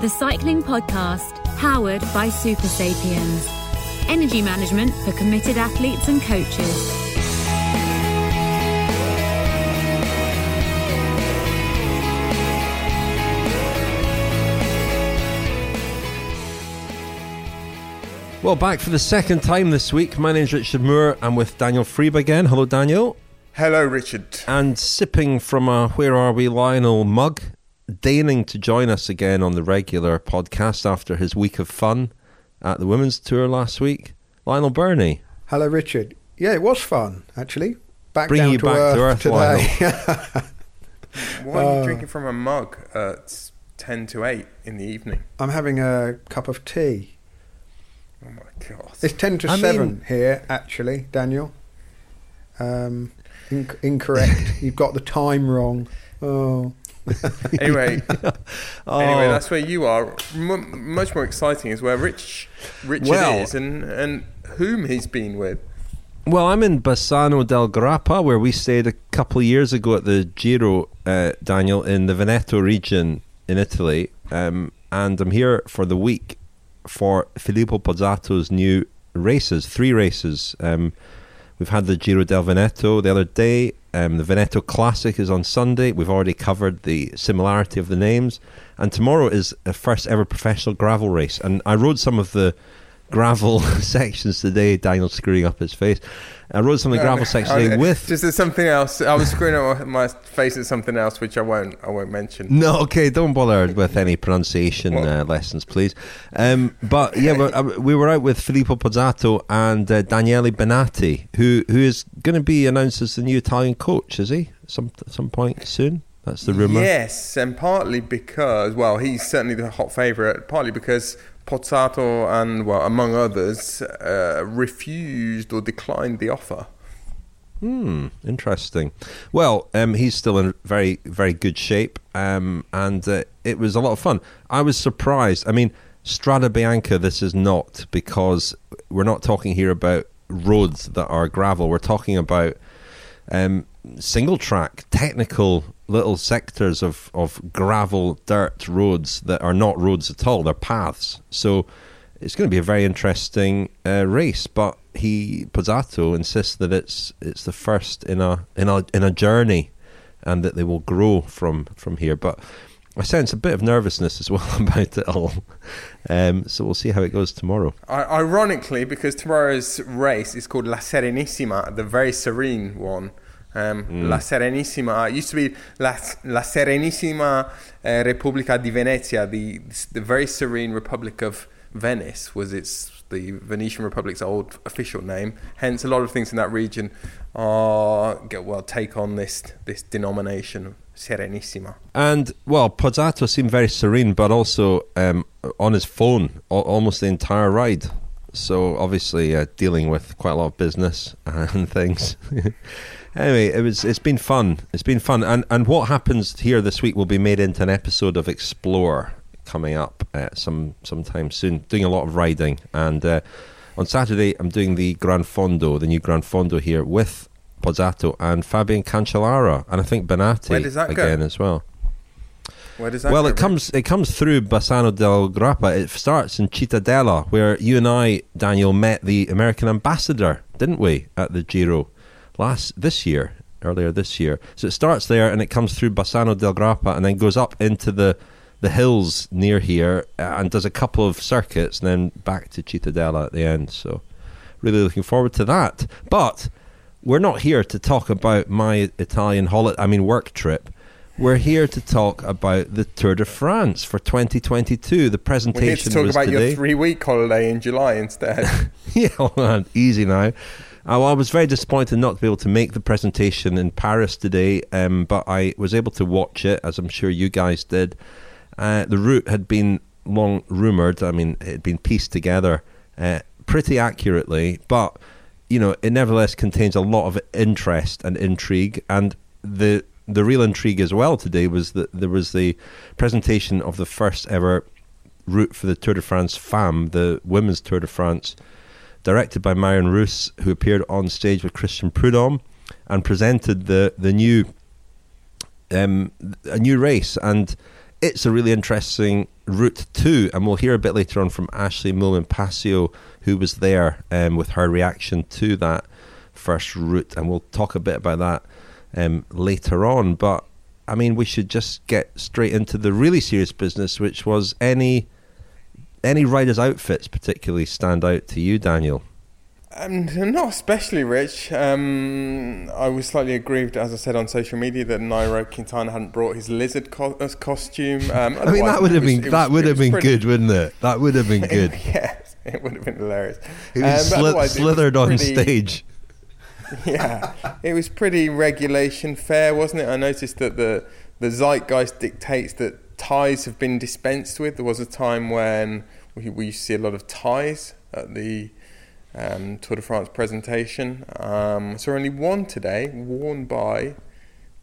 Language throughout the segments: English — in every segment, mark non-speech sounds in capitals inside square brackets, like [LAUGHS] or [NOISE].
the cycling podcast powered by Supersapiens. Energy management for committed athletes and coaches. Well, back for the second time this week. My name's Richard Moore. I'm with Daniel Friebe again. Hello, Daniel. Hello, Richard. And sipping from a Where Are We Lionel mug, deigning to join us again on the regular podcast after his week of fun at the women's tour last week, Lionel Birnie. Hello, Richard. Yeah, it was fun, actually. Back Bringing down you to back to earth earth, today. [LAUGHS] Why are you Uh, drinking from a mug at 10 to 8 in the evening? I'm having a cup of tea. Oh my god. It's 10 to I 7 mean- here, actually, Daniel. Um, inc- incorrect. [LAUGHS] You've got the time wrong. Oh. [LAUGHS] Anyway, [LAUGHS] Oh, anyway, that's where you are. M- much more exciting is where Rich Richard Well- is and, and whom he's been with. Well, I'm in Bassano del Grappa, where we stayed a couple of years ago at the Giro, uh, Daniel, in the Veneto region in Italy. Um, and I'm here for the week for Filippo Pozzato's new races, three races. Um, we've had the Giro del Veneto the other day. Um, the Veneto Classic is on Sunday. We've already covered the similarity of the names. And tomorrow is a first ever professional gravel race. And I rode some of the gravel [LAUGHS] sections today. Daniel screwing up his face. I rode some of the gravel today Okay, with. just something else. I was screwing up my face at something else, which I won't. I won't mention. No, okay, don't bother with any pronunciation uh, lessons, please. Um, but yeah, but, uh, we were out with Filippo Pozzato and uh, Daniele Bennati, who who is going to be announced as the new Italian coach, is he? Some at some point soon. That's the rumor. Yes, and partly because, well, he's certainly the hot favourite. Partly because Pozzato and, well, among others, uh, refused or declined the offer. Hmm, interesting. Well, um, he's still in very, very good shape, um, and uh, it was a lot of fun. I was surprised. I mean, Strade Bianche, this is not because we're not talking here about roads that are gravel. We're talking about um, single track, technical little sectors of, of gravel, dirt roads that are not roads at all. They're paths. So it's going to be a very interesting uh, race. But he Pozzato insists that it's it's the first in a in a in a journey, and that they will grow from from here. But I sense a bit of nervousness as well [LAUGHS] about it all. Um, so we'll see how it goes tomorrow. I- ironically, because tomorrow's race is called La Serenissima, the very serene one. Um, La Serenissima it used to be La, La Serenissima uh, Repubblica di Venezia, the the very serene Republic of Venice was its the Venetian Republic's old official name. Hence, a lot of things in that region are get well take on this this denomination And well, Pozzato seemed very serene, but also um, on his phone al- almost the entire ride. So obviously uh, dealing with quite a lot of business [LAUGHS] and things. [LAUGHS] anyway, it was it's been fun. It's been fun, and and what happens here this week will be made into an episode of Explore coming up uh, some sometime soon. Doing a lot of riding, and uh, on Saturday I'm doing the Gran Fondo, the new Gran Fondo here with Pozzato and Fabian Cancellara, and I think Bennati that go? again as well. Where does that Well, it comes it comes through Bassano del Grappa. It starts in Cittadella, where you and I, Daniel, met the American ambassador, didn't we, at the Giro last this year, earlier this year. So it starts there, and it comes through Bassano del Grappa, and then goes up into the the hills near here, uh, and does a couple of circuits, and then back to Cittadella at the end. So, really looking forward to that. But we're not here to talk about my Italian holiday, I mean work trip. We're here to talk about the Tour de France for 2022. The presentation We're here to talk about today. your three week holiday in July instead. [LAUGHS] yeah, well, easy now. Uh, well, I was very disappointed not to be able to make the presentation in Paris today, um, but I was able to watch it, as I'm sure you guys did. Uh, the route had been long rumoured. I mean, it had been pieced together uh, pretty accurately, but you know, it nevertheless contains a lot of interest and intrigue. And the the real intrigue as well today was that there was the presentation of the first ever route for the Tour de France Femmes, the women's Tour de France, directed by Marion Rousse, who appeared on stage with Christian Prudhomme and presented the the new um, a new race and it's a really interesting route too, and we'll hear a bit later on from Ashleigh Moolman Pasio, who was there um, with her reaction to that first route, and we'll talk a bit about that um, later on. But I mean, we should just get straight into the really serious business, which was any any riders' outfits particularly stand out to you, Daniel? Um, not especially, Rich. Um, I was slightly aggrieved, as I said on social media, that Nairo Quintana hadn't brought his lizard co- uh, costume. Um, I mean, that would have been was, that would have been pretty, good, wouldn't it? That would have been [LAUGHS] good. yes, it would have been hilarious. He was um, sli- slithered pretty, on stage. [LAUGHS] Yeah, it was pretty regulation fair, wasn't it? I noticed that the the zeitgeist dictates that ties have been dispensed with. There was a time when we, we used to see a lot of ties at the um, Tour de France presentation. Um, so only one today, worn by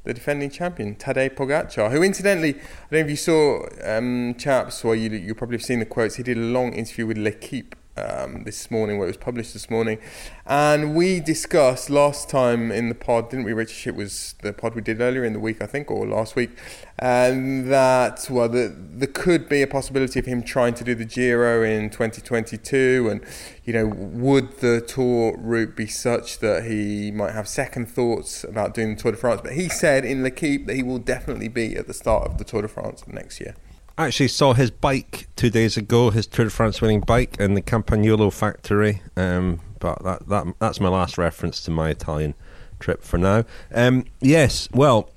the defending champion Tadej Pogacar, who incidentally, I don't know if you saw um, chaps, or you you probably have seen the quotes. He did a long interview with L'Equipe um, this morning, where it was published this morning. And we discussed last time in the pod, didn't we, Rich? It was the pod we did earlier in the week, I think, or last week. And that, well, the, there could be a possibility of him trying to do the Giro in 2022. And, you know, would the tour route be such that he might have second thoughts about doing the Tour de France? But he said in L'Equipe that he will definitely be at the start of the Tour de France next year actually saw his bike two days ago, his Tour de France winning bike in the Campagnolo factory. Um, but that, that that's my last reference to my Italian trip for now. Um, yes, well,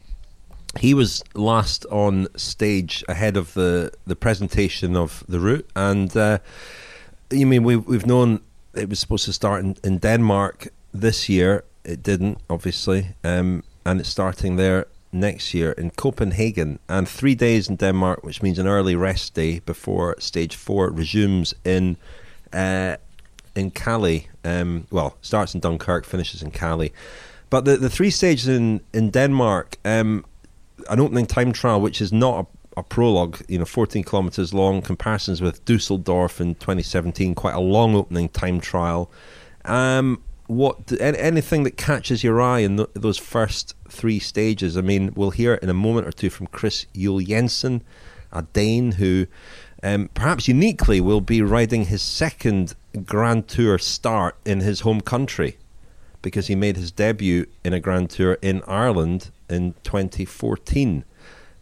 he was last on stage ahead of the, the presentation of the route, and uh, you mean we we've known it was supposed to start in, in Denmark this year. It didn't, obviously, um, and it's starting there next year in Copenhagen and three days in Denmark, which means an early rest day before stage four resumes in uh, in Calais. Um, well, starts in Dunkirk, finishes in Calais. But the the three stages in in Denmark, um, an opening time trial, which is not a, a prologue, you know, 14 kilometers long. Comparisons with Dusseldorf in 2017, quite a long opening time trial. Um, what anything that catches your eye in those first three stages. I mean, we'll hear it in a moment or two from Chris Juul Jensen, a Dane who um, perhaps uniquely will be riding his second Grand Tour start in his home country because he made his debut in a Grand Tour in Ireland in 2014.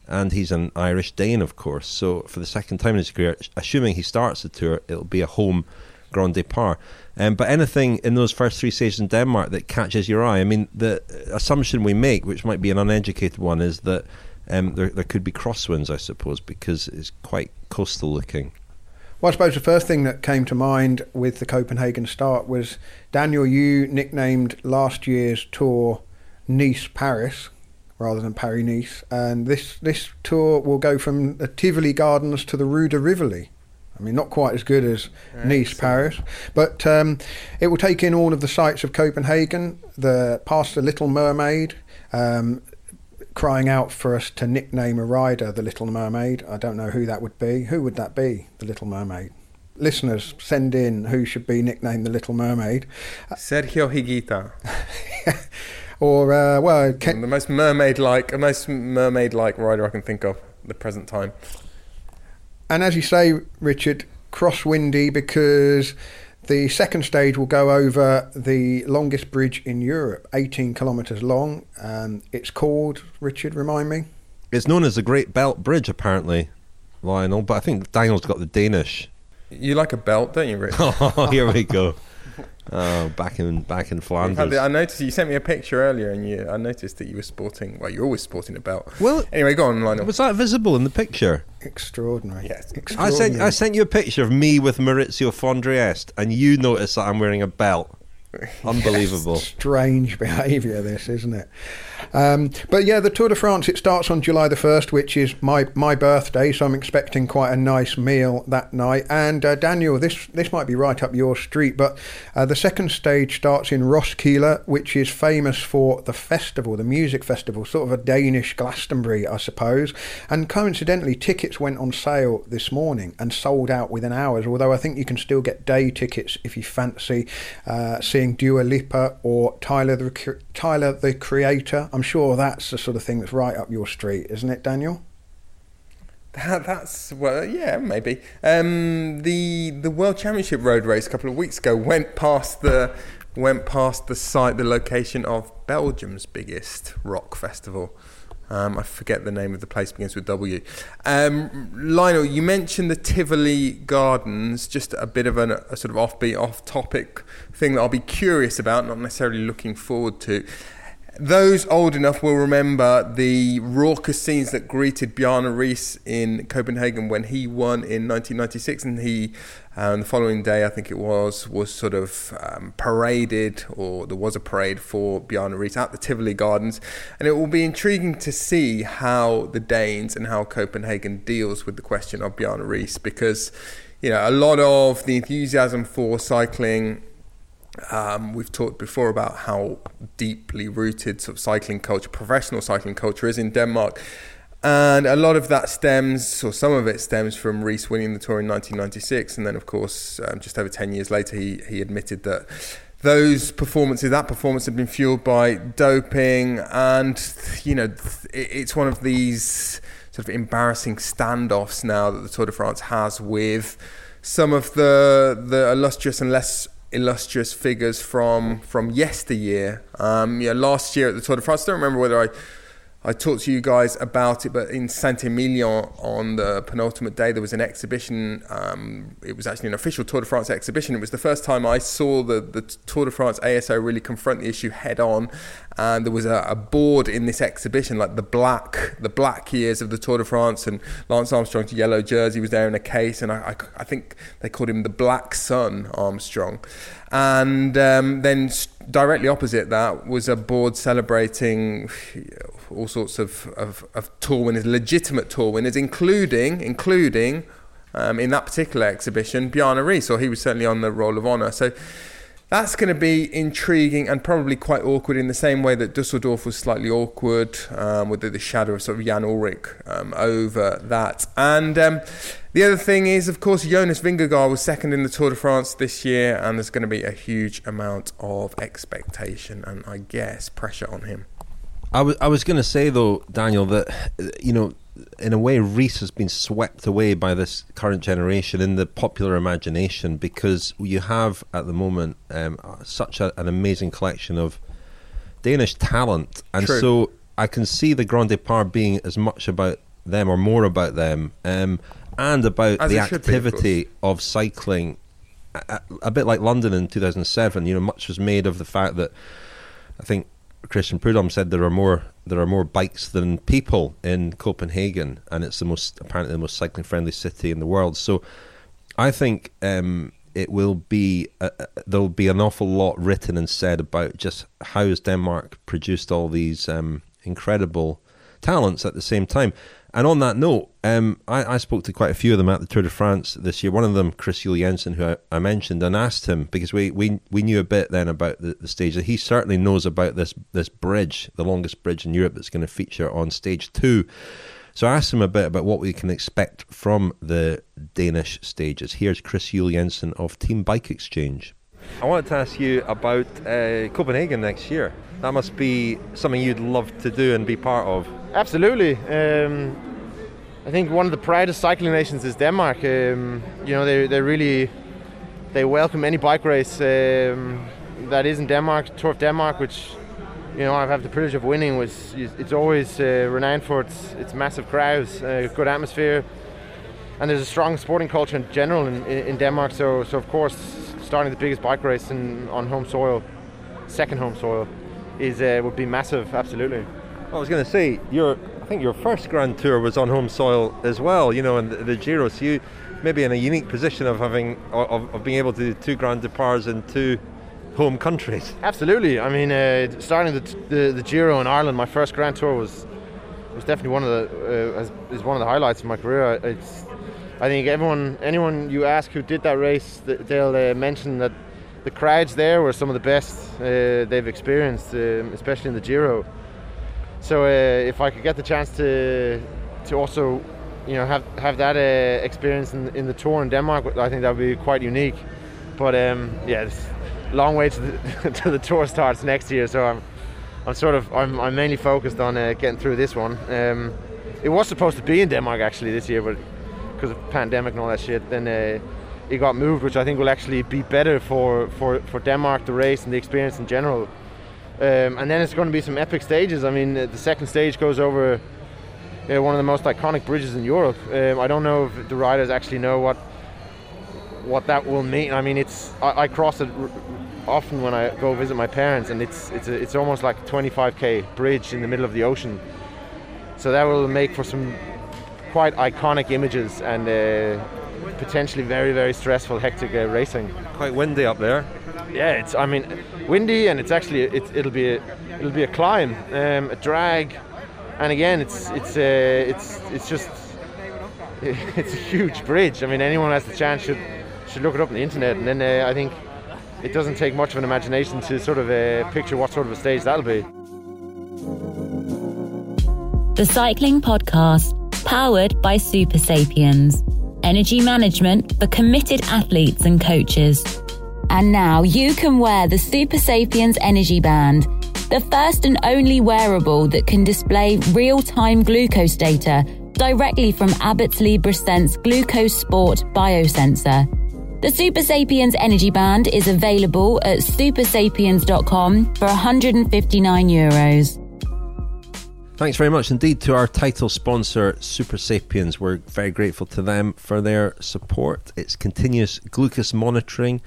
And he's an Irish Dane, of course. So, for the second time in his career, assuming he starts the tour, it'll be a home Grand Depart. Um, but anything in those first three stages in Denmark that catches your eye, I mean, the assumption we make, which might be an uneducated one, is that um, there, there could be crosswinds, I suppose, because it's quite coastal looking. Well, I suppose the first thing that came to mind with the Copenhagen start was Daniel, you nicknamed last year's tour Nice Paris rather than Paris Nice, and this, this tour will go from the Tivoli Gardens to the Rue de Rivoli. I mean, not quite as good as Nice, Paris, but um, it will take in all of the sights of Copenhagen, the past the Little Mermaid, um, crying out for us to nickname a rider the Little Mermaid. I don't know who that would be. Who would that be, the Little Mermaid? Listeners, send in who should be nicknamed the Little Mermaid. Sergio Higuita. [LAUGHS] or, uh, well, Ken- the most mermaid-like, most mermaid-like rider I can think of at the present time. And as you say, Richard, crosswindy because the second stage will go over the longest bridge in Europe, 18 kilometres long. Um, it's called, Richard, remind me? It's known as the Great Belt Bridge, apparently, Lionel, but I think Daniel's got the Danish. You like a belt, don't you, Richard? [LAUGHS] oh, here we go. Oh, back in back in Flanders. I noticed you sent me a picture earlier, and you, I noticed that you were sporting. Well, you're always sporting a belt. Well, anyway, go on, Lionel. Was that visible in the picture? Extraordinary. Yes, extraordinary. I sent I sent you a picture of me with Maurizio Fondriest, and you noticed that I'm wearing a belt. [LAUGHS] Unbelievable. Strange [LAUGHS] behaviour, this, isn't it? Um, but yeah, the Tour de France, it starts on July the 1st, which is my, my birthday, so I'm expecting quite a nice meal that night. And uh, Daniel, this, this might be right up your street, but uh, the second stage starts in Roskilde, which is famous for the festival, the music festival, sort of a Danish Glastonbury, I suppose. And coincidentally, tickets went on sale this morning and sold out within hours, although I think you can still get day tickets if you fancy uh, seeing Dua Lipa or Tyler the, Tyler the Creator. I'm sure that's the sort of thing that's right up your street, isn't it, Daniel? That, that's well, yeah, maybe. Um, the the World Championship road race a couple of weeks ago went past the went past the site, the location of Belgium's biggest rock festival. Um, I forget the name of the place begins with W. Um, Lionel, you mentioned the Tivoli Gardens, just a bit of an, a sort of offbeat, off-topic thing that I'll be curious about, not necessarily looking forward to. Those old enough will remember the raucous scenes that greeted Bjarne Riis in Copenhagen when he won in 1996, and he, um, the following day, I think it was, was sort of um, paraded, or there was a parade for Bjarne Riis at the Tivoli Gardens, and it will be intriguing to see how the Danes and how Copenhagen deals with the question of Bjarne Riis, because you know a lot of the enthusiasm for cycling um, we've talked before about how deeply rooted sort of cycling culture, professional cycling culture, is in Denmark. And a lot of that stems, or some of it stems from Riis winning the Tour in 1996. And then, of course, um, just over 10 years later, he, he admitted that those performances, that performance had been fueled by doping. And, you know, it's one of these sort of embarrassing standoffs now that the Tour de France has with some of the, the illustrious and less illustrious figures from from yesteryear. Um, yeah, last year at the Tour de France, I don't remember whether I I talked to you guys about it, but in Saint Emilion on the penultimate day, there was an exhibition. Um, it was actually an official Tour de France exhibition. It was the first time I saw the, the Tour de France ASO really confront the issue head on. And there was a, a, board in this exhibition, like the black the black years of the Tour de France, and Lance Armstrong's yellow jersey was there in a case, and I, I, I think they called him the Black Sun Armstrong. And um, then directly opposite that was a board celebrating all sorts of, of, of tour winners, legitimate tour winners, including including um, in that particular exhibition Bjarne Riis, or he was certainly on the roll of honour. So that's going to be intriguing and probably quite awkward in the same way that Dusseldorf was slightly awkward um, with the, the, shadow of sort of Jan Ullrich um, over that. And um, the other thing is, of course, Jonas Vingegaard was second in the Tour de France this year, and there's going to be a huge amount of expectation and I guess pressure on him. I was I was going to say though, Daniel, that you know, in a way, Riis has been swept away by this current generation in the popular imagination because you have at the moment um, such a, an amazing collection of Danish talent, and True. so I can see the Grand Depart being as much about them or more about them, um, and about as the activity be, of, of, cycling. A, a bit like London in 2007, you know, much was made of the fact that I think Christian Prudhomme said there are more there are more bikes than people in Copenhagen, and it's the most apparently the most cycling friendly city in the world. So, I think um, it will be uh, uh there will be an awful lot written and said about just how has Denmark produced all these um, incredible talents at the same time. And on that note, um, I, I, spoke to quite a few of them at the Tour de France this year. One of them, Chris Juul Jensen, who I, I, mentioned, and asked him because we, we, we knew a bit then about the, the stage. He certainly knows about this this bridge, the longest bridge in Europe, that's going to feature on stage two. So I asked him a bit about what we can expect from the Danish stages. Here's Chris Juul Jensen of Team Bike Exchange. I wanted to ask you about uh, Copenhagen next year. That must be something you'd love to do and be part of. Absolutely. Um, I think one of the proudest cycling nations is Denmark. Um, you know, they they really they welcome any bike race um, that is in Denmark, Tour of Denmark, which you know I've had the privilege of winning. Was it's always uh, renowned for its its massive crowds, uh, good atmosphere, and there's a strong sporting culture in general in, in Denmark. So so of course, starting the biggest bike race in, on home soil, second home soil, is uh, would be massive. Absolutely. I was going to say, your I think your first Grand Tour was on home soil as well. You know, in the, the Giro, so you maybe in a unique position of having of, of being able to do two Grand Departs in two home countries. Absolutely. I mean, uh, starting the, the, the Giro in Ireland, my first Grand Tour was was definitely one of the uh, is one of the highlights of my career. It's I think everyone anyone you ask who did that race, they'll uh, mention that the crowds there were some of the best uh, they've experienced, um, especially in the Giro. So uh, if I could get the chance to to also, you know, have have that uh, experience in, in the tour in Denmark, I think that would be quite unique. But um, yeah, it's a long way to the [LAUGHS] to the tour starts next year. So I'm I'm sort of I'm, I'm mainly focused on uh, getting through this one. Um, it was supposed to be in Denmark actually this year, but because of pandemic and all that shit, then uh, it got moved, which I think will actually be better for, for, for Denmark, the race, and the experience in general. Um, and then it's going to be some epic stages. I mean, the second stage goes over one of the most iconic bridges in Europe. Um, I don't know if the riders actually know what what that will mean. I mean, it's I, I cross it r- often when I go visit my parents, and it's it's a, it's almost like a 25k bridge in the middle of the ocean. So that will make for some quite iconic images and uh, potentially very very stressful, hectic uh, racing. Quite windy up there. Yeah, it's I mean windy, and it's actually it, it'll be a, it'll be a climb, um, a drag, and again it's it's uh, it's it's just [LAUGHS] it's a huge bridge. I mean, anyone has the chance should should look it up on the internet, and then uh, I think it doesn't take much of an imagination to sort of uh, picture what sort of a stage that'll be. The Cycling Podcast, powered by Supersapiens. Energy management for committed athletes and coaches. And now you can wear the Supersapiens Energy Band, the first and only wearable that can display real time glucose data directly from Abbott's Libre Glucose Sport biosensor. The Supersapiens Energy Band is available at supersapiens.com for 159 euros. Thanks very much indeed to our title sponsor, Supersapiens. We're very grateful to them for their support. It's continuous glucose monitoring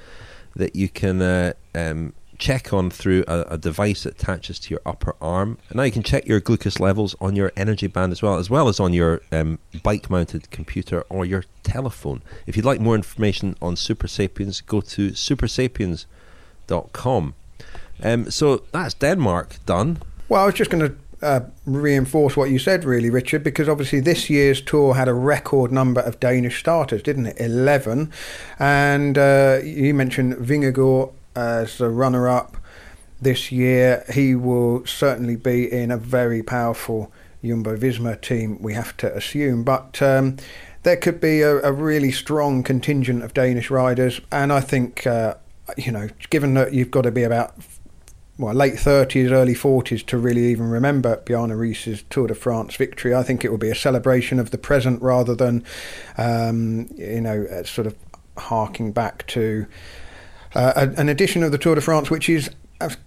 that you can uh, um, check on through a, a, device that attaches to your upper arm. And now you can check your glucose levels on your energy band as well, as well as on your um, bike mounted computer or your telephone. If you'd like more information on Supersapiens, go to supersapiens.com. Um, so that's Denmark done. Well, I was just going to uh, reinforce what you said, really, Richard, because obviously this year's tour had a record number of Danish starters, didn't it? 11. And uh, you mentioned Vingegaard as a runner up this year. He will certainly be in a very powerful Jumbo Visma team, we have to assume. But. Um, there could be a, a, really strong contingent of Danish riders, and I think, uh, you know, given that you've got to be about well, late 30s, early 40s to really even remember Bjarne Riis's Tour de France victory. I think it will be a celebration of the present rather than, um, you know, sort of harking back to uh, an edition of the Tour de France, which is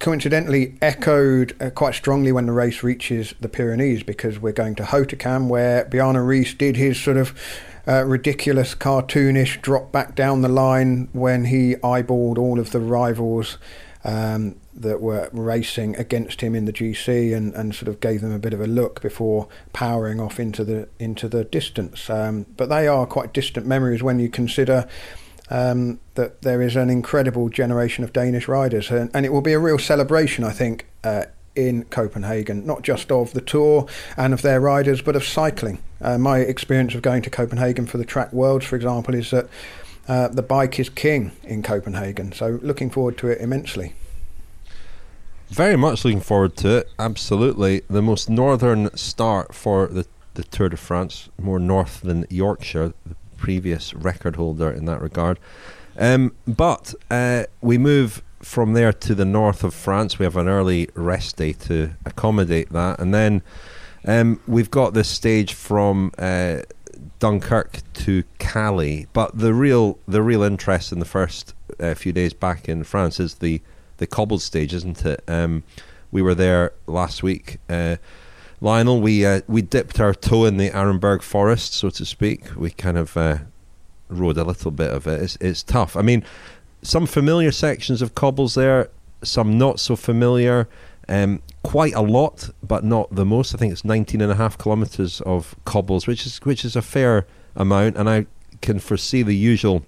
coincidentally echoed uh, quite strongly when the race reaches the Pyrenees because we're going to Hautacam where Bjarne Riis did his sort of uh, ridiculous, cartoonish drop back down the line when he eyeballed all of the rivals um, that were racing against him in the GC and, and sort of gave them a bit of a look before powering off into the into the distance. Um, but they are quite distant memories when you consider um, that there is an incredible generation of Danish riders, and, and it will be a real celebration, I think. Uh, in Copenhagen, not just of the tour and of their riders, but of cycling. Uh, my experience of going to Copenhagen for the Track Worlds, for example, is that uh, the bike is king in Copenhagen. So looking forward to it immensely. Very much looking forward to it. Absolutely, the most northern start for the the Tour de France, more north than Yorkshire, the previous record holder in that regard. Um, but uh, we move from there to the north of France. We have an early rest day to accommodate that, and then um, we've got this stage from. Uh, Dunkirk to Calais, but the real the real interest in the first uh, few days back in France is the the cobbled stage, isn't it? Um, we were there last week. Uh, Lionel, we uh, we dipped our toe in the Arenberg forest, so to speak. We kind of uh, rode a little bit of it. It's, it's tough. I mean, some familiar sections of cobbles there, some not so familiar. Um, quite a lot, but not the most. I think it's 19 and a half kilometres of cobbles, which is which is a fair amount, and I can foresee the usual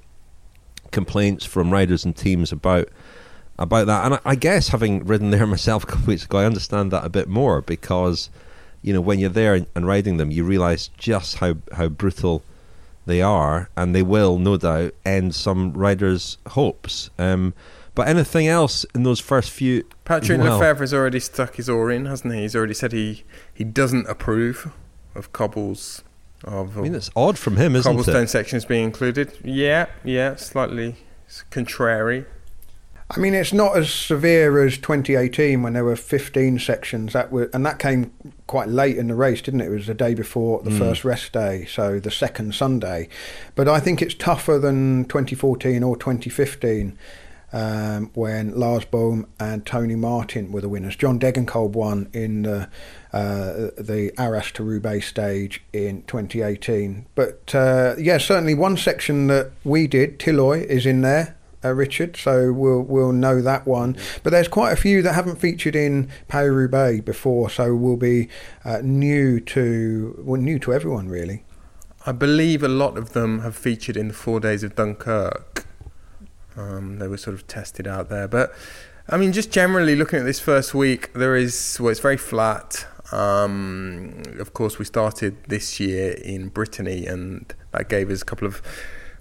complaints from riders and teams about about that. And I, I, guess having ridden there [LAUGHS] myself a couple of weeks ago, I understand that a bit more because you know when you're there and, and riding them, you realise just how how brutal they are, and they will no doubt end some riders' hopes. Um, but anything else in those first few? Patrick well, has already stuck his oar in, hasn't he? He's already said he he doesn't approve of cobbles. Of I mean, it's odd from him, isn't cobblestone it? Cobblestone sections being included. Yeah, yeah, slightly contrary I mean, it's not as severe as 2018 when there were 15 sections. That were, and that came quite late in the race, didn't it? It was the day before the mm. first rest day, so the second Sunday. But I think it's tougher than 2014 or 2015. Um, when Lars Boom and Tony Martin were the winners. John Degenkolb won in the, uh, the Arras to Roubaix stage in 2018. But uh, yeah, certainly one section that we did, Tilloy, is in there uh, Richard, so we'll we'll know that one. But there's quite a few that haven't featured in Paris Roubaix before, so we'll be uh, new to well, new to everyone really. I believe a lot of them have featured in the four days of Dunkirk. Um, they were sort of tested out there, but I mean, just generally looking at this first week, there is well, it's very flat. Um, of course, we started this year in Brittany, and that gave us a couple of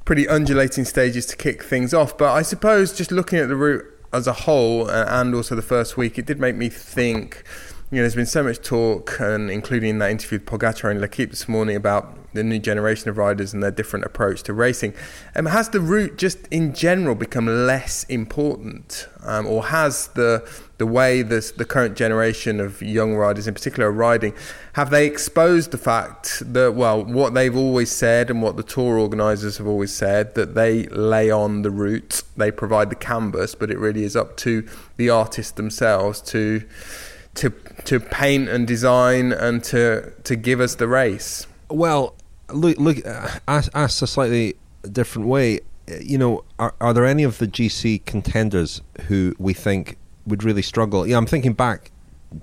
pretty undulating stages to kick things off. But I suppose just looking at the route as a whole uh, and also the first week, it did make me think. You know, there's been so much talk, and including that interview with Pogacar and L'Equipe this morning about the new generation of riders and their different approach to racing. Um, has the route just in general become less important, um, or has the the way this, the current generation of young riders, in particular, are riding? Have they exposed the fact that well, what they've always said and what the tour organisers have always said that they lay on the route, they provide the canvas, but it really is up to the artists themselves to to to paint and design and to to give us the race. Well, look, look, uh, ask, a slightly different way. You know, are, are there any of the GC contenders who we think would really struggle? Yeah, I'm thinking back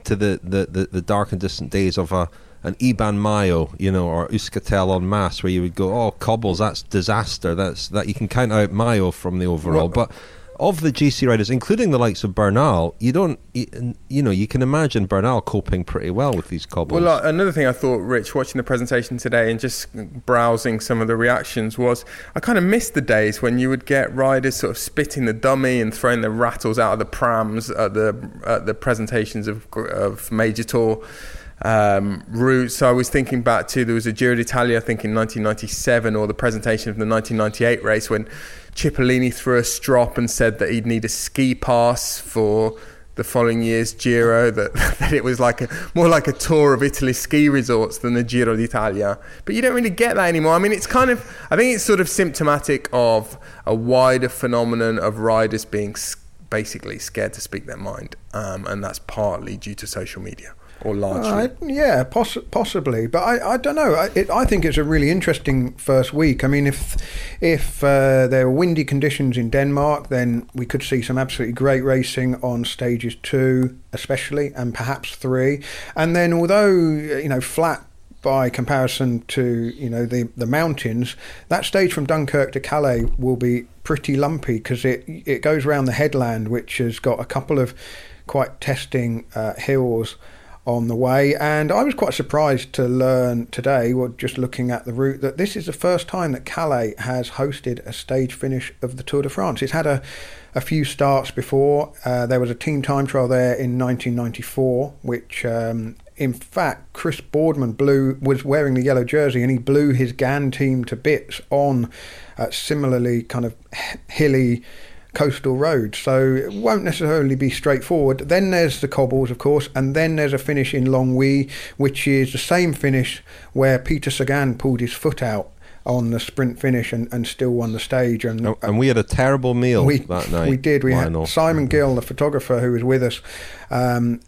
to the, the, the, the dark and distant days of a an Iban Mayo, you know, or Euskaltel en masse, where you would go, oh, cobbles, that's disaster. That's that you can count out Mayo from the overall, well, but of the GC riders, including the likes of Bernal, you don't, you, know, you can imagine Bernal coping pretty well with these cobbles. Well, uh, another thing I thought, Rich, watching the presentation today and just browsing some of the reactions was I kind of missed the days when you would get riders sort of spitting the dummy and throwing the rattles out of the prams at the at the presentations of of Major Tour um, route. So I was thinking back to there was a Giro d'Italia, I think in 1997, or the presentation of the 1998 race when Cipollini threw a strop and said that he'd need a ski pass for the following year's Giro. [LAUGHS] That, that it was like a more like a tour of Italy ski resorts than the Giro d'Italia. But you don't really get that anymore. I mean, it's kind of I think it's sort of symptomatic of a wider phenomenon of riders being basically scared to speak their mind, um, and that's partly due to social media or largely? Uh, yeah, poss- possibly, but I, I don't know. I, it, I think it's a really interesting first week. I mean, if if uh, there are windy conditions in Denmark, then we could see some absolutely great racing on stages two, especially, and perhaps three. And then, although you know, flat by comparison to you know the the mountains, that stage from Dunkirk to Calais will be pretty lumpy because it it goes around the headland, which has got a couple of quite testing uh, hills on the way. And I was quite surprised to learn today, well, just looking at the route, that this is the first time that Calais has hosted a stage finish of the Tour de France. It's had a, a few starts before. Uh, there was a team time trial there in 1994, which. Um, in fact, Chris Boardman blew was wearing the yellow jersey, and he blew his GAN team to bits on uh, similarly kind of hilly coastal road. so it won't necessarily be straightforward. Then there's the cobbles, of course, and then there's a finish in Longwy, which is the same finish where Peter Sagan pulled his foot out on the sprint finish and, and still won the stage. And, and we had a terrible meal we, that night. We did. We Lionel. had Simon Gill, the photographer who was with us, um,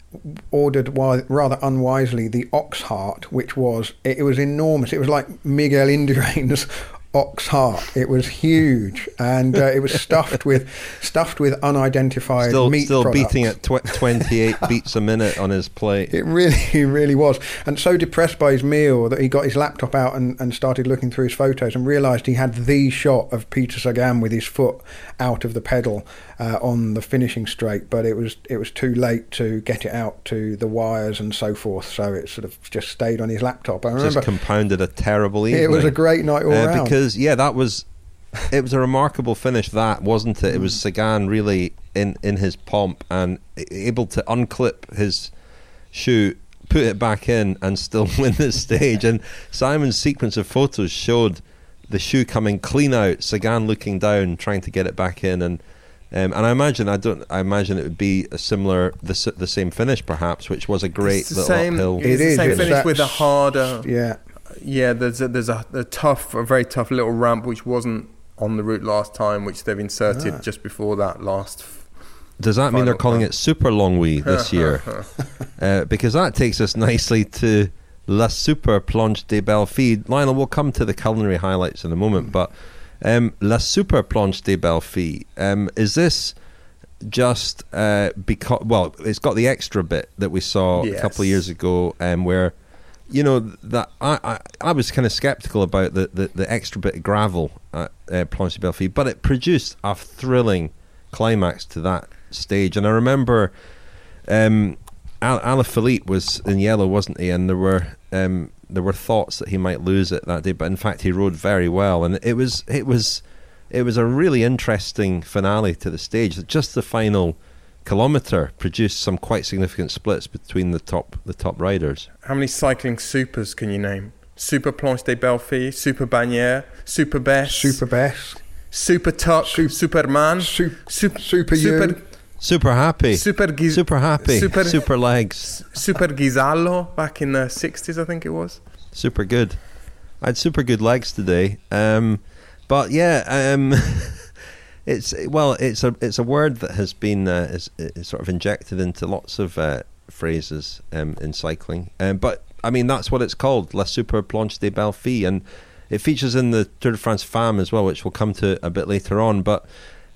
ordered rather unwisely the ox heart, which was it, was enormous. It was like Miguel Indurain's ox heart. It was huge, and uh, it was stuffed with stuffed with unidentified still, meat. Still products. beating at tw- twenty eight [LAUGHS] beats a minute on his plate. It really, [LAUGHS] really was, and so depressed by his meal that he got his laptop out and, and started looking through his photos and realised he had the shot of Peter Sagan with his foot out of the pedal uh, on the finishing straight, but it was it was too late to get it out to the wires and so forth. So it sort of just stayed on his laptop. I remember just compounded a terrible evening. It was a great night all uh, round because yeah, that was it was a remarkable finish. That wasn't it? It was mm. Sagan really in in his pomp and able to unclip his shoe put it back in and still [LAUGHS] win the stage. And Simon's sequence of photos showed the shoe coming clean out, Sagan looking down, trying to get it back in, and Um, and I imagine I don't. I imagine it would be a similar, the, the same finish perhaps, which was a great it's the little same, uphill. It's It the is, same it's finish with a harder. Yeah. Yeah, there's a, there's a, a tough, a very tough little ramp which wasn't on the route last time, which they've inserted Ah. just before that last. f- Does that mean they're calling time. it Super Longwy this [LAUGHS] year? [LAUGHS] uh, because that takes us nicely to La Super Planche des Belles Filles. Lionel, we'll come to the culinary highlights in a moment, but um, La Super Planche des Belles Filles, um, is this just uh, because, well, it's got the extra bit that we saw a couple of years ago um, where, you know, that I, I, I was kind of skeptical about the, the, the extra bit of gravel at uh, Planche des Belles Filles, but it produced a thrilling climax to that stage. And I remember um, Al- Alaphilippe was in yellow, wasn't he? And there were um, there were thoughts that he might lose it that day, but in fact he rode very well, and it was it was it was a really interesting finale to the stage. Just the final kilometre produced some quite significant splits between the top the top riders. How many cycling supers can you name? Super Planche des Belles Filles, Super Bagnères, Super Besse, Super best. Super Tuck, Sup- Superman, Sup- Sup- Super Super, you. Super happy, Super, Giz- super happy, Super, super legs, Super Gizallo back in the 60s, I think it was. super good. I had super good legs today. Um, but yeah, um, [LAUGHS] it's well, it's a it's a word that has been uh, is, is sort of injected into lots of uh, phrases um, in cycling. Um, but I mean, that's what it's called, La Super Planche des Belles Filles, and it features in the Tour de France Femmes as well, which we'll come to a bit later on. But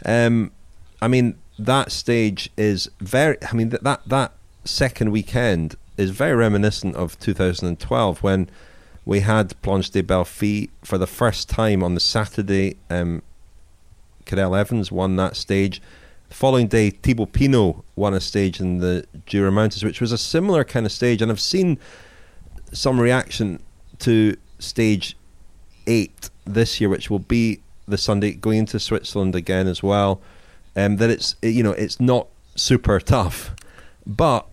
um, I mean, that stage is very. I mean, that that that second weekend is very reminiscent of 2012 when we had Planche des Belles Filles for the first time on the Saturday. Um, Cadel Evans won that stage. The following day, Thibaut Pinot won a stage in the Jura Mountains, which was a similar kind of stage. And I've seen some reaction to stage eight this year, which will be the Sunday going into Switzerland again as well. Um, that it's you know it's not super tough, but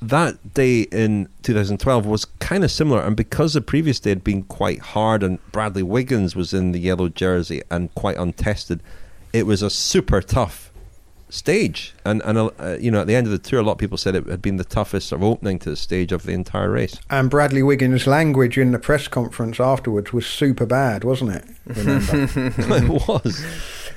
that day in 2012 was kind of similar, and because the previous day had been quite hard, and Bradley Wiggins was in the yellow jersey and quite untested, it was a super tough stage. And and uh, you know at the end of the tour, a lot of people said it had been the toughest sort of opening to the stage of the entire race. And Bradley Wiggins' language in the press conference afterwards was super bad, wasn't it? [LAUGHS] It was.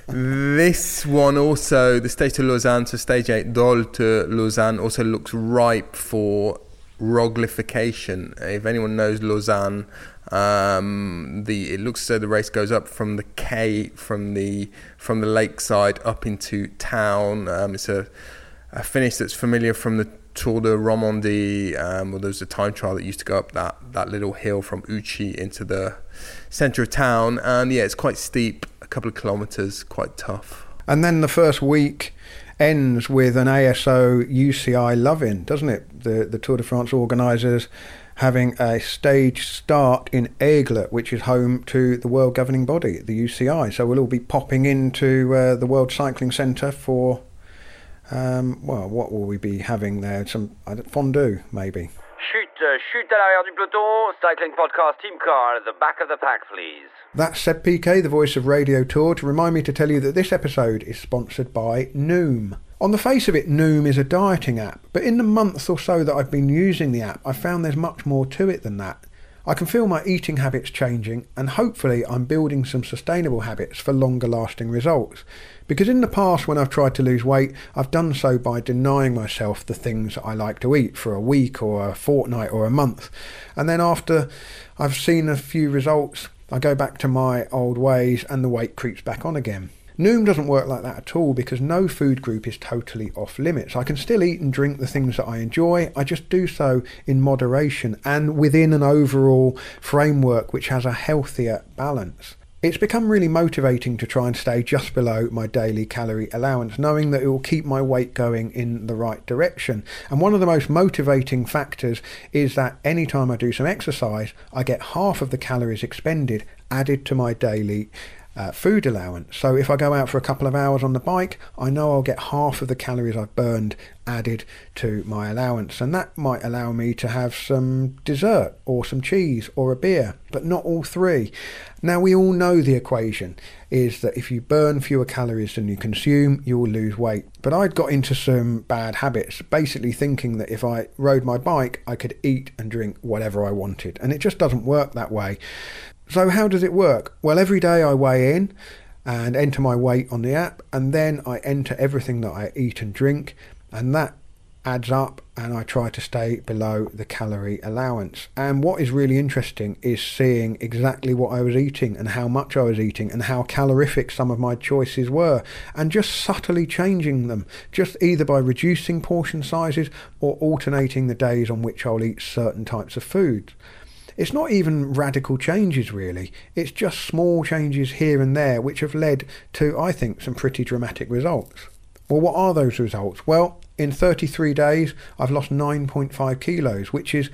This one also, the state of Lausanne to stage 8, Dole to Lausanne, also looks ripe for roglification. If anyone knows Lausanne, um, the it looks as though the race goes up from the K from the from the lakeside up into town. Um, it's a, a finish that's familiar from the Tour de Romandie. Um, well, there was a time trial that used to go up that, that little hill from Ouchy into the centre of town, and yeah, it's quite steep, a couple of kilometres, quite tough. and then the first week ends with an ASO UCI love-in, doesn't it? The the Tour de France organisers having a stage start in Aigle, which is home to the world governing body, the UCI. So we'll all be popping into uh, the World Cycling Centre for. Um, well, what will we be having there? Some fondue, maybe. Chute, chute à l'arrière du peloton, cycling podcast team car at the back of the pack, please. That's Seb Piquet, the voice of Radio Tour, to remind me to tell you that this episode is sponsored by Noom. On the face of it, Noom is a dieting app, but in the month or so that I've been using the app, I've found there's much more to it than that. I can feel my eating habits changing, and hopefully, I'm building some sustainable habits for longer lasting results. Because in the past, when I've tried to lose weight, I've done so by denying myself the things I like to eat for a week or a fortnight or a month. And then after I've seen a few results, I go back to my old ways and the weight creeps back on again. Noom doesn't work like that at all because no food group is totally off limits. I can still eat and drink the things that I enjoy, I just do so in moderation and within an overall framework which has a healthier balance. It's become really motivating to try and stay just below my daily calorie allowance, knowing that it will keep my weight going in the right direction. And one of the most motivating factors is that anytime I do some exercise, I get half of the calories expended added to my daily uh, food allowance. So if I go out for a couple of hours on the bike, I know I'll get half of the calories I've burned added to my allowance, and that might allow me to have some dessert or some cheese or a beer, but not all three. Now, we all know the equation is that if you burn fewer calories than you consume, you will lose weight. But I'd got into some bad habits, basically thinking that if I rode my bike, I could eat and drink whatever I wanted, and it just doesn't work that way. So, how does it work? Well, every day I weigh in and enter my weight on the app, and then I enter everything that I eat and drink, and that adds up and I try to stay below the calorie allowance. And what is really interesting is seeing exactly what I was eating and how much I was eating and how calorific some of my choices were and just subtly changing them, just either by reducing portion sizes or alternating the days on which I'll eat certain types of foods. It's not even radical changes, really. It's just small changes here and there which have led to, I think, some pretty dramatic results. Well, what are those results? Well, in 33 days, I've lost 9.5 kilos, which is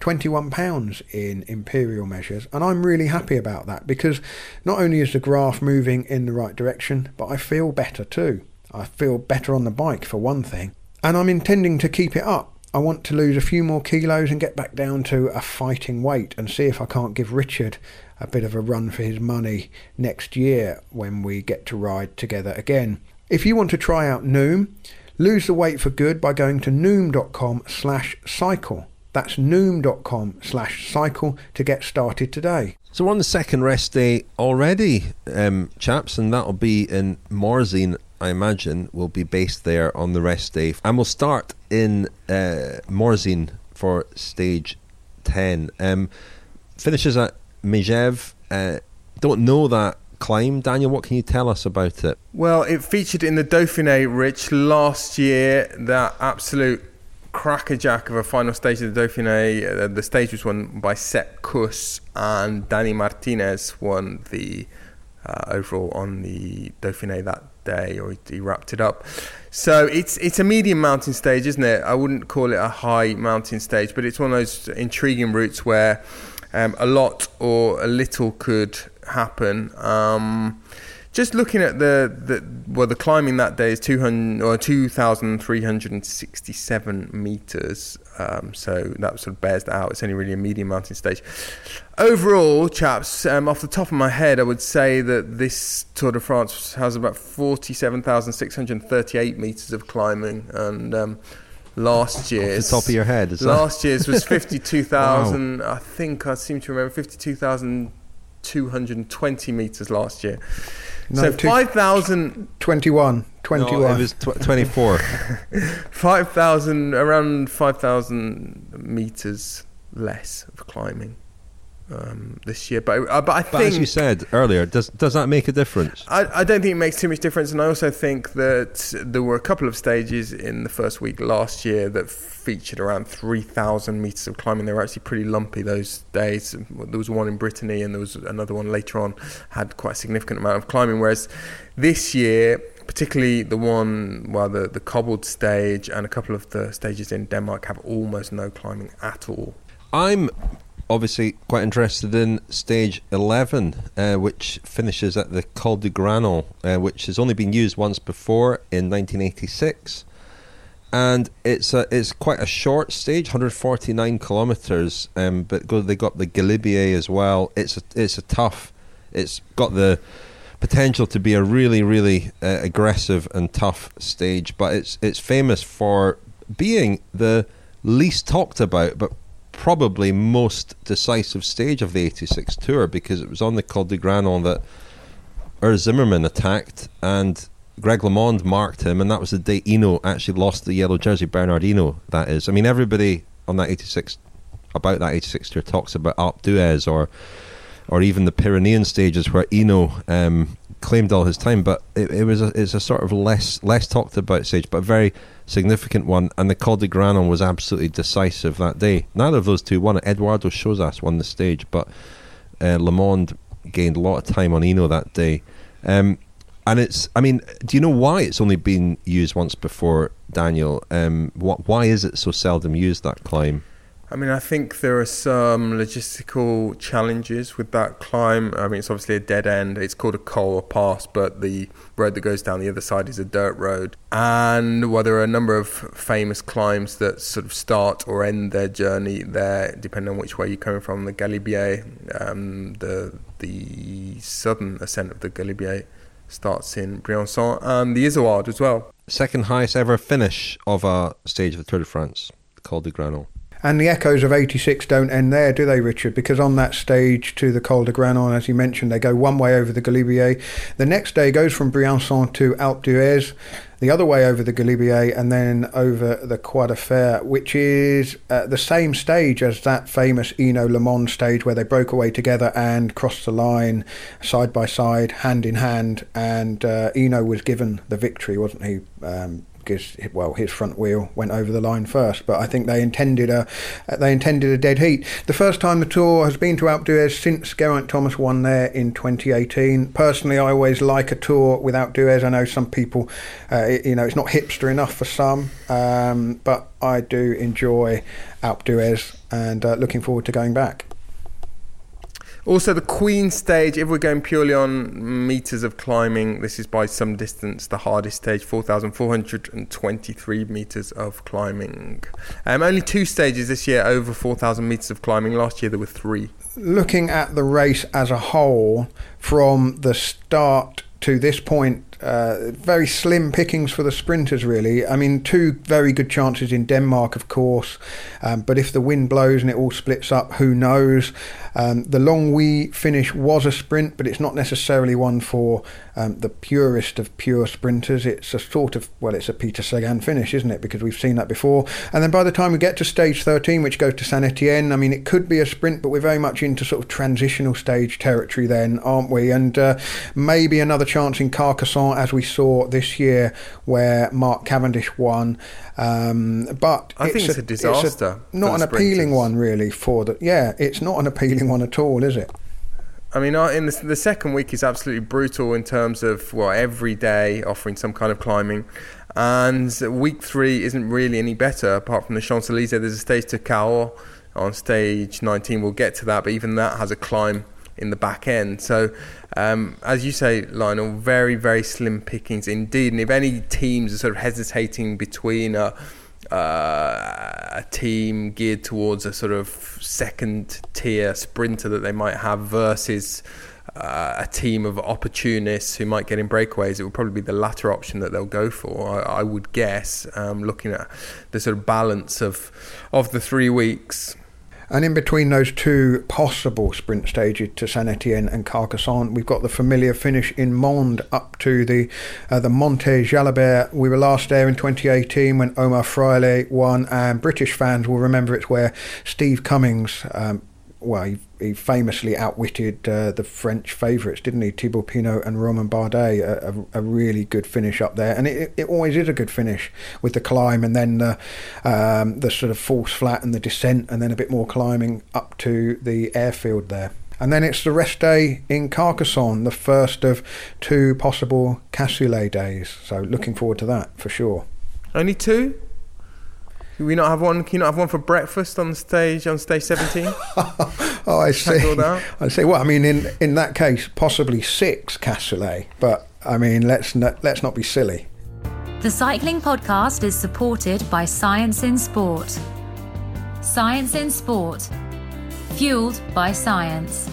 21 pounds in imperial measures and I'm really happy about that because not only is the graph moving in the right direction but I feel better too. I feel better on the bike for one thing and I'm intending to keep it up. I want to lose a few more kilos and get back down to a fighting weight and see if I can't give Richard a bit of a run for his money next year when we get to ride together again. If you want to try out Noom, Lose the weight for good by going to noom.com slash cycle. That's noom.com slash cycle to get started today. So we're on the second rest day already, um, chaps, and that'll be in Morzine, I imagine, will be based there on the rest day. And we'll start in uh, Morzine for stage 10. Um, finishes at Megève. Uh, don't know that climb. Daniel, what can you tell us about it? Well, it featured in the Dauphiné, Rich, last year. That absolute crackerjack of a final stage of the Dauphiné. Uh, the stage was won by Sepp Kuss, and Dani Martinez won the uh, overall on the Dauphiné that day, or he, wrapped it up. So it's it's a medium mountain stage, isn't it? I wouldn't call it a high mountain stage, but it's one of those intriguing routes where um, a lot or a little could happen. Um, just looking at the, the well, the climbing that day is 200 or 2,367 meters. Um, so that sort of bears that out. It's only really a medium mountain stage. Overall, chaps, um, off the top of my head, I would say that this Tour de France has about 47,638 meters of climbing, and um, last year's top of your head. last that? Last year's was [LAUGHS] 52,000. wow. I think I seem to remember 52,000. 220 meters last year. No, so 5,000. 21. 21. No, it was tw- 24. [LAUGHS] 5,000, around 5,000 meters less of climbing um, this year. But uh, but I but think, as you said earlier, does does that make a difference? I, I don't think it makes too much difference, and I also think that there were a couple of stages in the first week last year that featured around three thousand meters of climbing. They were actually pretty lumpy those days. There was one in Brittany, and there was another one later on had quite a significant amount of climbing. Whereas this year particularly the one, well, the, the cobbled stage and a couple of the stages in Denmark have almost no climbing at all. I'm obviously quite interested in stage 11, uh, which finishes at the Col du Granon, uh, which has only been used once before in 1986. And it's a, it's quite a short stage, 149 kilometers. Um, but go, they got the Galibier as well. It's a, it's a tough. It's got the potential to be a really really uh, aggressive and tough stage. But it's it's famous for being the least talked about, but probably most decisive stage of the 86 tour because it was on the Col du Granon that Urs Zimmermann attacked and Greg LeMond marked him, and that was the day Hinault actually lost the yellow jersey. Bernardino, that is. I mean, everybody on that 86 about that 86 tour talks about Alpe d'Huez or or even the Pyrenean stages where Hinault um, claimed all his time, but it, it was a, it's a sort of less less talked about stage, but a very significant one. And the Col de Granon was absolutely decisive that day. Neither of those two won it. Eduardo Chozas won the stage, but uh, LeMond gained a lot of time on Hinault that day. Um, and it's, I mean, do you know why it's only been used once before, Daniel? Um, why is it so seldom used that climb? I mean, I think there are some logistical challenges with that climb. I mean, it's obviously a dead end. It's called a col pass, but the road that goes down the other side is a dirt road. And well, there are a number of famous climbs that sort of start or end their journey there, depending on which way you're coming from. The Galibier, um, the the southern ascent of the Galibier starts in Briançon, and the Izoard as well. Second highest ever finish of a stage of the Tour de France, Col de Granon. And the echoes of 86 don't end there, do they, Richard? Because on that stage to the Col de Granon, as you mentioned, they go one way over the Galibier. The next day goes from Briançon to Alpe d'Huez, the other way over the Galibier, and then over the Croix de Fer, which is uh, the same stage as that famous Hinault LeMond stage where they broke away together and crossed the line side by side, hand in hand, and uh, Hinault was given the victory, wasn't he? Um, because well his front wheel went over the line first but I think they intended a they intended a dead heat. The first time the tour has been to Alpe d'Huez since Geraint Thomas won there in 2018 personally I always like a tour without d'Huez. I know some people uh, you know it's not hipster enough for some um, but I do enjoy Alpe d'Huez and uh, looking forward to going back also, the Queen stage, if we're going purely on meters of climbing, this is by some distance the hardest stage 4,423 meters of climbing. Um, only two stages this year over 4,000 meters of climbing. Last year there were three. Looking at the race as a whole, from the start to this point, uh, very slim pickings for the sprinters, really. I mean, two very good chances in Denmark, of course, um, but if the wind blows and it all splits up, who knows? Um, the Longwy finish was a sprint, but it's not necessarily one for um, the purest of pure sprinters. It's a sort of, well, it's a Peter Sagan finish, isn't it? Because we've seen that before. And then by the time we get to stage 13, which goes to Saint Etienne, I mean, it could be a sprint, but we're very much into sort of transitional stage territory then, aren't we? And uh, maybe another chance in Carcassonne, as we saw this year, where Mark Cavendish won. Um, but I think it's a, a disaster. It's a, not an appealing one, really, for the. Yeah, it's not an appealing one at all, is it? I mean, in the, the, second week is absolutely brutal in terms of well, every day offering some kind of climbing, and week three isn't really any better apart from the Champs Elysees. There's a stage to Cahors on stage 19. We'll get to that, but even that has a climb in the back end. So, um, as you say, Lionel, very very slim pickings indeed. And if any teams are sort of hesitating between a uh, a team geared towards a sort of second tier sprinter that they might have versus uh, a team of opportunists who might get in breakaways, it would probably be the latter option that they'll go for. I, I would guess, um, looking at the sort of balance of of the three weeks. And in between those two possible sprint stages to Saint Etienne and Carcassonne, we've got the familiar finish in Mende up to the uh, the Montée Jalabert. We were last there in 2018 when Omar Fraile won, and British fans will remember it's where Steve Cummings. Um, well, he, he, famously outwitted uh, the French favourites, didn't he? Thibaut Pinot and Romain Bardet, a, a, a, really good finish up there, and it, it always is a good finish with the climb and then the um, the sort of false flat and the descent, and then a bit more climbing up to the airfield there. And then it's the rest day in Carcassonne, the first of two possible cassoulet days. So looking forward to that for sure. Only two? Can we not have one? Can you not have one for breakfast on stage on stage seventeen? [LAUGHS] oh, I see. I see. Well, I mean, in in that case, possibly six cassoulet. But I mean, let's not, let's not be silly. The Cycling Podcast is supported by Science in Sport. Science in Sport, fueled by science.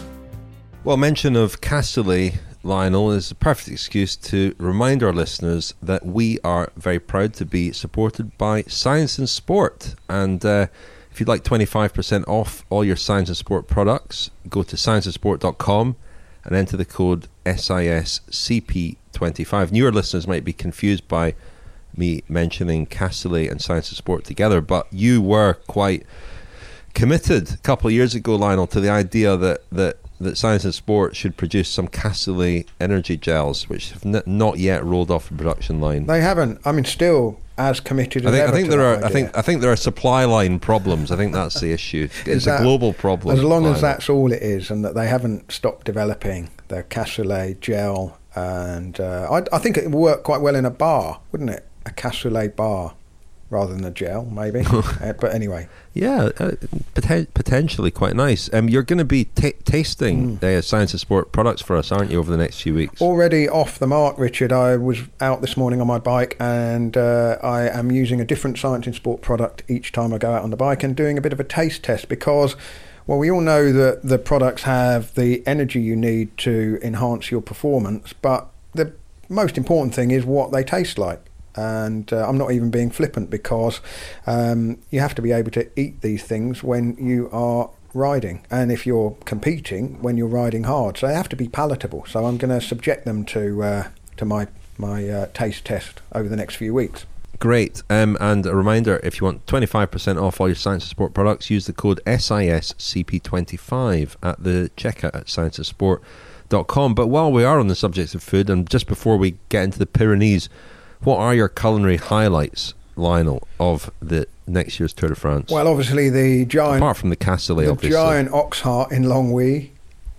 Well, mention of cassoulet Lionel, is a perfect excuse to remind our listeners that we are very proud to be supported by Science in Sport. And uh, if you'd like 25% off all your Science in Sport products, go to scienceinsport.com and enter the code SISCP25. Newer listeners might be confused by me mentioning Cassoulet and Science in Sport together, but you were quite committed a couple of years ago, Lionel, to the idea that, that that Science in Sport should produce some Cassoulet energy gels, which have n- not yet rolled off the production line. They haven't. I mean, still as committed. I think, I think there are. Idea. I think. I think there are supply line problems. I think that's the issue. [LAUGHS] It's that, a global problem. As long as that's all it is, and that they haven't stopped developing the Cassoulet gel, and uh, I, I think it would work quite well in a bar, wouldn't it? A Cassoulet bar rather than a gel, maybe. [LAUGHS] uh, but anyway, Yeah, uh, poten- potentially quite nice. Um, you're going to be ta tasting Mm. uh, Science in Sport products for us, aren't you, over the next few weeks? already off the mark, Richard. I was out this morning on my bike, and uh, I am using a different Science in Sport product each time I go out on the bike, and doing a bit of a taste test because. Well, we all know that the products have the energy you need to enhance your performance, but the most important thing is what they taste like. And uh, I'm not even being flippant because um, you have to be able to eat these things when you are riding, and if you're competing, when you're riding hard. So they have to be palatable. So I'm going to subject them to uh, to my my uh, taste test over the next few weeks. Great. Um, and a reminder if you want 25% off all your Science in Sport products, use the code SISCP25 at the checkout at scienceinsport.com. But while we are on the subject of food, and just before we get into the Pyrenees, what are your culinary highlights, Lionel, of the next year's Tour de France? Well, obviously the giant Apart from the cassoulet, the obviously. giant ox heart in Longwy.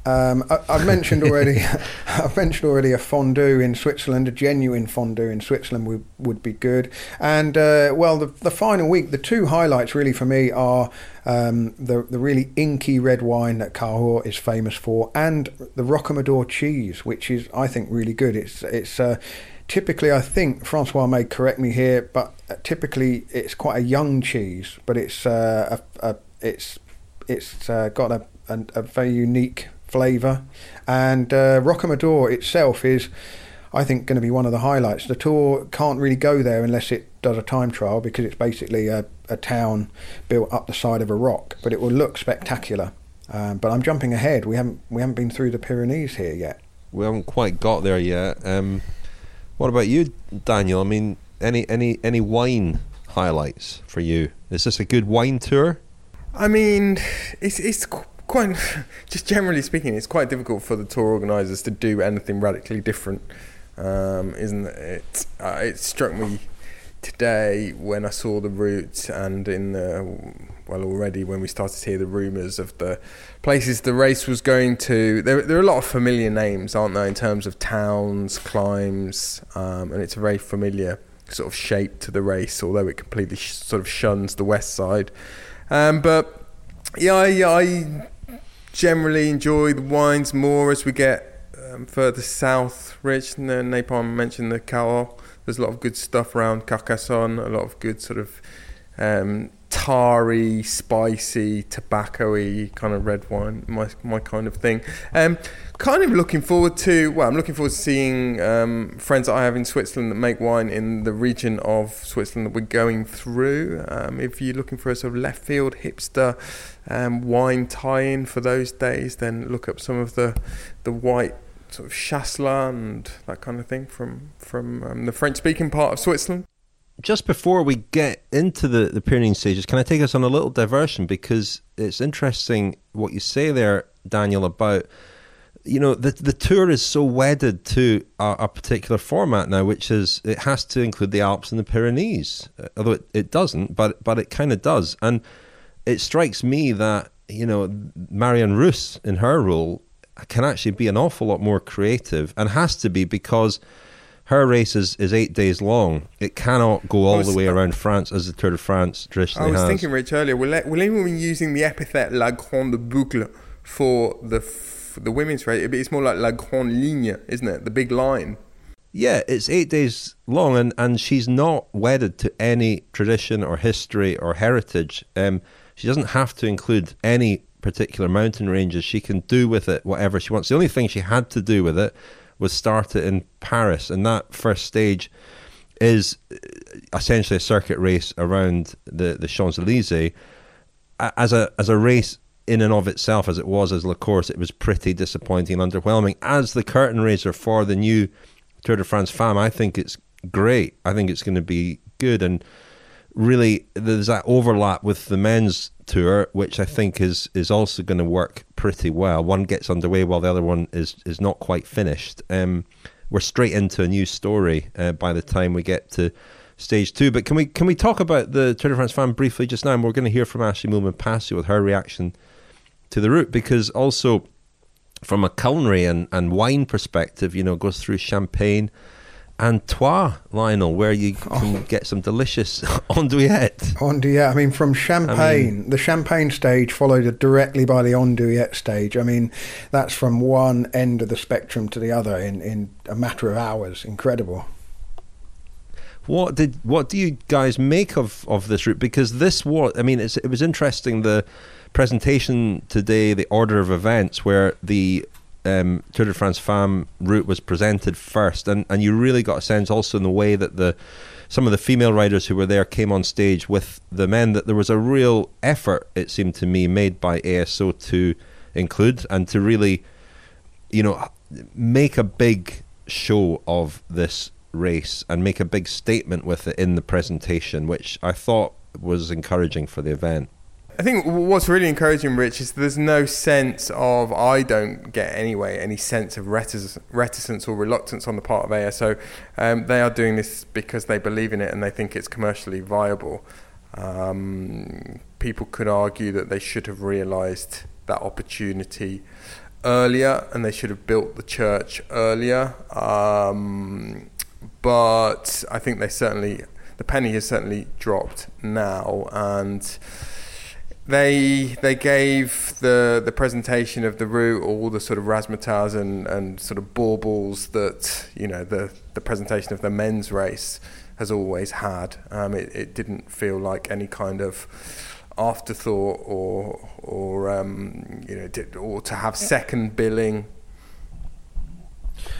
Um, I, I've mentioned [LAUGHS] already. [LAUGHS] I've mentioned already a fondue in Switzerland. A genuine fondue in Switzerland would, would be good. And uh, well, the, the final week, the two highlights really for me are um, the the really inky red wine that Cahors is famous for, and the Rocamadour cheese, which is I think really good. It's it's. Uh, Typically, I think Francois may correct me here, but uh, typically it's quite a young cheese, but it's uh, a, a, it's it's uh, got a, a, a very unique flavour, and uh, Rocamadour itself is, I think, going to be one of the highlights. The tour can't really go there unless it does a time trial because it's basically a, a town built up the side of a rock, but it will look spectacular. Um, but I'm jumping ahead. We haven't we haven't been through the Pyrenees here yet. we haven't quite got there yet. Um, what about you, Daniel? I mean, any any any wine highlights for you? Is this a good wine tour? I mean, it's it's quite [LAUGHS] just generally speaking, it's quite difficult for the tour organisers to do anything radically different, um, isn't it? Uh, it struck me today when I saw the route and in the well already when we started to hear the rumours of the places the race was going to. There there are a lot of familiar names, aren't there, in terms of towns, climbs, um, and it's a very familiar sort of shape to the race, although it completely sh- sort of shuns the west side. Um, but yeah, I, I generally enjoy the wines more as we get um, further south. Rich and Napalm mentioned the Cahors. There's a lot of good stuff around Carcassonne. A lot of good sort of um, tarry, spicy, tobacco-y kind of red wine. My my kind of thing. Um, kind of looking forward to. Well, I'm looking forward to seeing um, friends that I have in Switzerland that make wine in the region of Switzerland that we're going through. Um, if you're looking for a sort of left field hipster um, wine tie-in for those days, then look up some of the the white sort of Chasselas and that kind of thing from from um, the French-speaking part of Switzerland. Just before we get into the, the Pyrenean stages, can I take us on a little diversion? Because it's interesting what you say there, Daniel, about you know the the tour is so wedded to a, a particular format now, which is it has to include the Alps and the Pyrenees, uh, although it, it doesn't, but but it kind of does, and it strikes me that you know Marion Rousse in her role can actually be an awful lot more creative, and has to be because her race is, is eight days long. It cannot go all was- the way around France as the Tour de France traditionally I was has. thinking, Rich, earlier, will, will anyone be using the epithet La Grande Boucle for the f- the women's race? It's more like La Grande Ligne, isn't it? The big line. Yeah, it's eight days long, and, and she's not wedded to any tradition or history or heritage. Um, she doesn't have to include any particular mountain ranges. She can do with it whatever she wants. The only thing she had to do with it was started in Paris, and that first stage is essentially a circuit race around the, the Champs Elysees. As a as a race in and of itself, as it was as La Course, it was pretty disappointing and underwhelming. As the curtain raiser for the new Tour de France Femmes, I think it's great. I think it's going to be good, and really there's that overlap with the men's tour, which I think is is also going to work pretty well. One gets underway while the other one is is not quite finished. Um, we're straight into a new story uh, by the time we get to stage two. But can we can we talk about the Tour de France Femmes briefly just now? And we're going to hear from Ashleigh Moolman Pasio with her reaction to the route because also from a culinary and, and wine perspective, you know, goes through Champagne Troyes, Lionel, where you oh. can get some delicious [LAUGHS] andouillette. Andouillette. I mean, from Champagne, the Champagne stage followed directly by the Andouillette stage. I mean, that's from one end of the spectrum to the other in, in a matter of hours. Incredible. What did what do you guys make of, of this route? Because this was, I mean, it was interesting the presentation today, the order of events, where the um, Tour de France Femmes route was presented first, and, and you really got a sense also in the way that the some of the female riders who were there came on stage with the men that there was a real effort, it seemed to me, made by ASO to include and to really, you know, make a big show of this race and make a big statement with it in the presentation, which I thought was encouraging for the event. I think what's really encouraging, Rich, is there's no sense of I don't get anyway any sense of reticence or reluctance on the part of ASO. Um, they are doing this because they believe in it and they think it's commercially viable. Um, people could argue that they should have realised that opportunity earlier and they should have built the church earlier. Um, but I think they certainly the penny has certainly dropped now and they they gave the the presentation of the route all the sort of razzmatazz and, and sort of baubles that you know the the presentation of the men's race has always had. Um, it, it didn't feel like any kind of afterthought or or um, you know did, or to have second billing.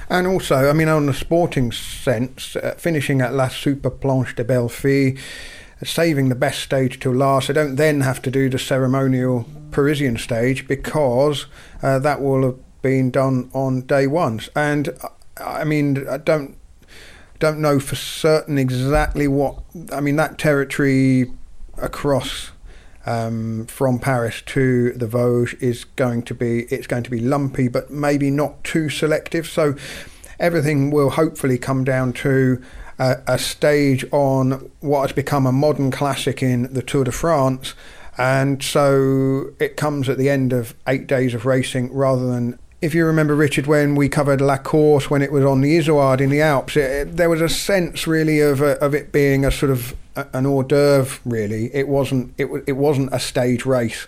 And also, I mean, on the sporting sense, uh, finishing at La Super Planche des Belles Filles saving the best stage till last. I don't then have to do the ceremonial Parisian stage because uh, that will have been done on day one. And uh, I mean, I don't don't know for certain exactly what. I mean, that territory across um, from Paris to the Vosges is going to be it's going to be lumpy, but maybe not too selective. So everything will hopefully come down to a, a stage on what has become a modern classic in the Tour de France. And so it comes at the end of eight days of racing rather than if you remember, Richard, when we covered La Course when it was on the Izoard in the Alps, it, it, there was a sense really of a, of it being a sort of a, an hors d'oeuvre. Really, it wasn't it, it wasn't a stage race.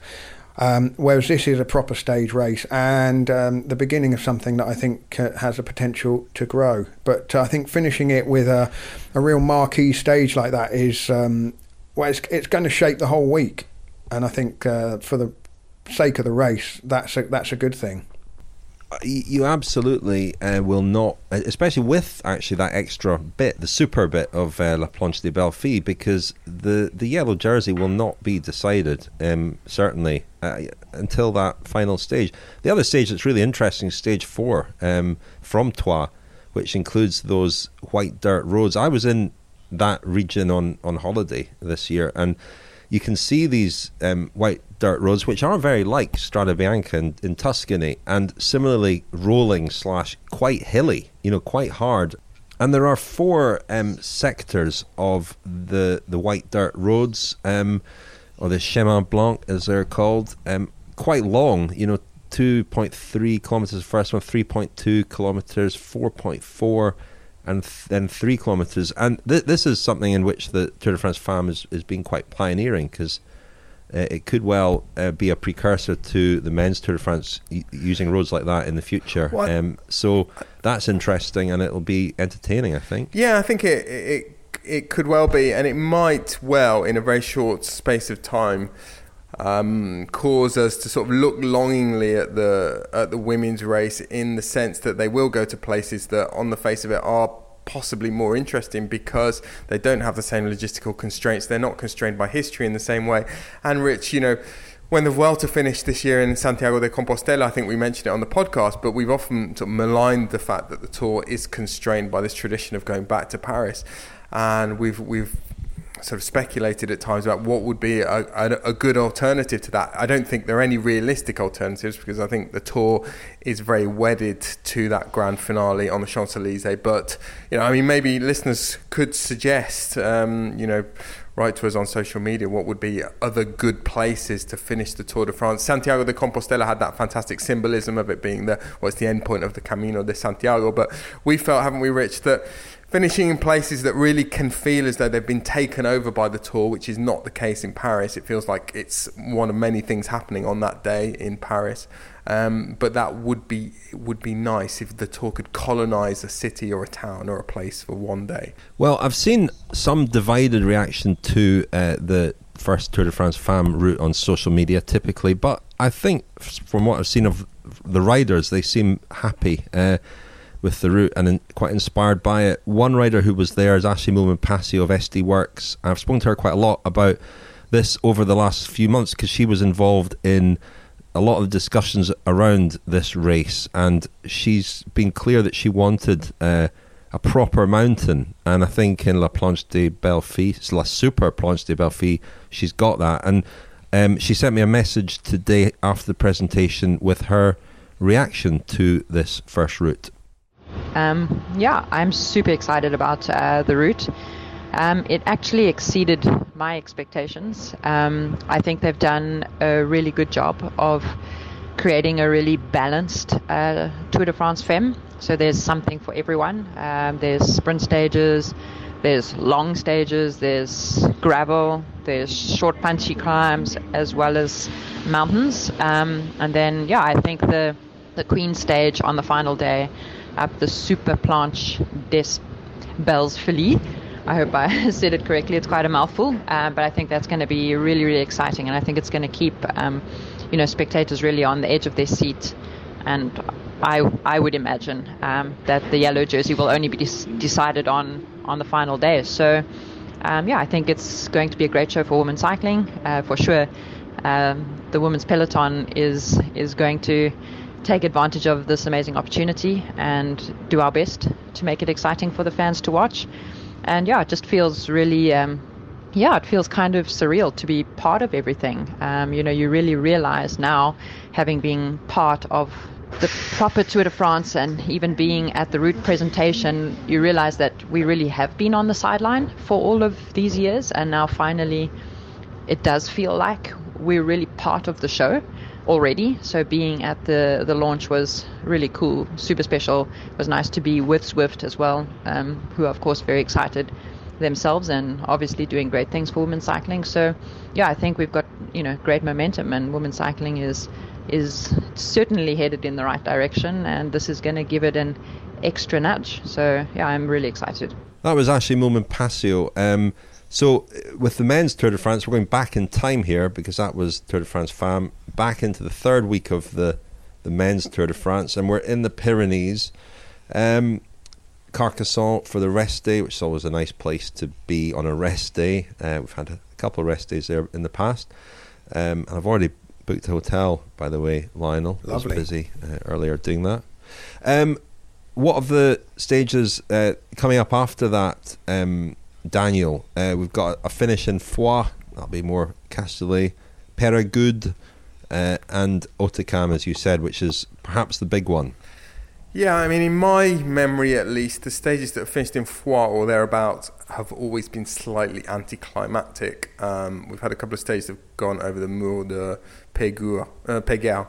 Um, whereas this is a proper stage race and um, the beginning of something that I think uh, has a potential to grow. But uh, I think finishing it with a, a real marquee stage like that is, um, well, it's, it's going to shape the whole week. And I think uh, for the sake of the race, that's a, that's a good thing you absolutely uh, will not, especially with actually that extra bit, the super bit of uh, La Planche des Belles Filles, because the, the yellow jersey will not be decided, um, certainly, uh, until that final stage. The other stage that's really interesting, stage four um, from Troyes, which includes those white dirt roads. I was in that region on, on holiday this year, and you can see these um, white dirt roads, which are very like Strade Bianche in, in Tuscany, and similarly rolling slash quite hilly, you know, quite hard. And there are four um, sectors of the the white dirt roads, um, or the Chemin Blanc as they're called, um, quite long. You know, two point three kilometers. First one, three point two kilometers, four point four and then three kilometres. And th- this is something in which the Tour de France Femmes is, is being quite pioneering because uh, it could well uh, be a precursor to the men's Tour de France y- using roads like that in the future. Um, so that's interesting and it'll be entertaining, I think. Yeah, I think it, it it could well be, and it might well, in a very short space of time, um, cause us to sort of look longingly at the at the women's race in the sense that they will go to places that, on the face of it, are possibly more interesting because they don't have the same logistical constraints. They're not constrained by history in the same way. And Rich, you know. When the Vuelta finished this year in Santiago de Compostela, I think we mentioned it on the podcast, but we've often sort of maligned the fact that the tour is constrained by this tradition of going back to Paris, and we've we've sort of speculated at times about what would be a, a, a, good alternative to that. I don't think there are any realistic alternatives because I think the tour is very wedded to that grand finale on the Champs Elysees. But you know, I mean, maybe listeners could suggest, um, you know. Write to us on social media what would be other good places to finish the Tour de France. Santiago de Compostela had that fantastic symbolism of it being the what's well, the end point of the Camino de Santiago. But we felt, haven't we, Rich, that finishing in places that really can feel as though they've been taken over by the tour, which is not the case in Paris. It feels like it's one of many things happening on that day in Paris. Um, but that would be would be nice if the tour could colonize a city or a town or a place for one day. Well, I've seen some divided reaction to uh, the first Tour de France Femmes route on social media, typically, but I think from what I've seen of the riders, they seem happy. Uh, with the route and in, quite inspired by it. One rider who was there is Ashleigh Moolman-Pasio of SD Worx. I've spoken to her quite a lot about this over the last few months because she was involved in a lot of discussions around this race, and she's been clear that she wanted uh, a proper mountain. And I think in La Planche des Belles Filles, La Super Planche des Belles Filles, she's got that. And um, she sent me a message today after the presentation with her reaction to this first route. Um, yeah, I'm super excited about uh, the route. Um, it actually exceeded my expectations. Um, I think they've done a really good job of creating a really balanced uh, Tour de France Femmes. So there's something for everyone. Um, there's sprint stages, there's long stages, there's gravel, there's short punchy climbs, as well as mountains. Um, and then, yeah, I think the the Queen stage on the final day up the Super Planche des Belles Filles. I hope I [LAUGHS] said it correctly. It's quite a mouthful, uh, but I think that's going to be really, really exciting, and I think it's going to keep, um, you know, spectators really on the edge of their seat. And I, I would imagine um, that the yellow jersey will only be des- decided on on the final day. So, um, yeah, I think it's going to be a great show for women's cycling uh, for sure. Um, the women's peloton is is going to take advantage of this amazing opportunity and do our best to make it exciting for the fans to watch. And yeah, it just feels really, um, yeah, it feels kind of surreal to be part of everything. Um, you know, you really realize now, having been part of the proper Tour de France and even being at the route presentation, you realize that we really have been on the sideline for all of these years, and now finally it does feel like we're really part of the show already. So being at the the launch was really cool, super special. It was nice to be with Swift as well, um, who are of course very excited themselves and obviously doing great things for women's cycling. So yeah, I think we've got you know great momentum, and women's cycling is is certainly headed in the right direction, and this is going to give it an extra nudge. So yeah, I'm really excited. That was Ashleigh Moolman-Pasio. Um, so, uh, with the men's Tour de France, we're going back in time here because that was Tour de France Femmes, back into the third week of the, the men's Tour de France, and we're in the Pyrenees. Um, Carcassonne for the rest day, which is always a nice place to be on a rest day. Uh, we've had a couple of rest days there in the past. Um, and I've already booked a hotel, by the way, Lionel. Lovely. Was busy uh, earlier doing that. Um, what of the stages uh, coming up after that? Um, Daniel. Uh, we've got a finish in Foix, that'll be more cassoulet, Peyragudes, uh, and Hautacam, as you said, which is perhaps the big one. Yeah, I mean, in my memory at least, the stages that finished in Foix or thereabouts have always been slightly anticlimactic. Um, we've had a couple of stages that have gone over the Mur de Pégur, uh,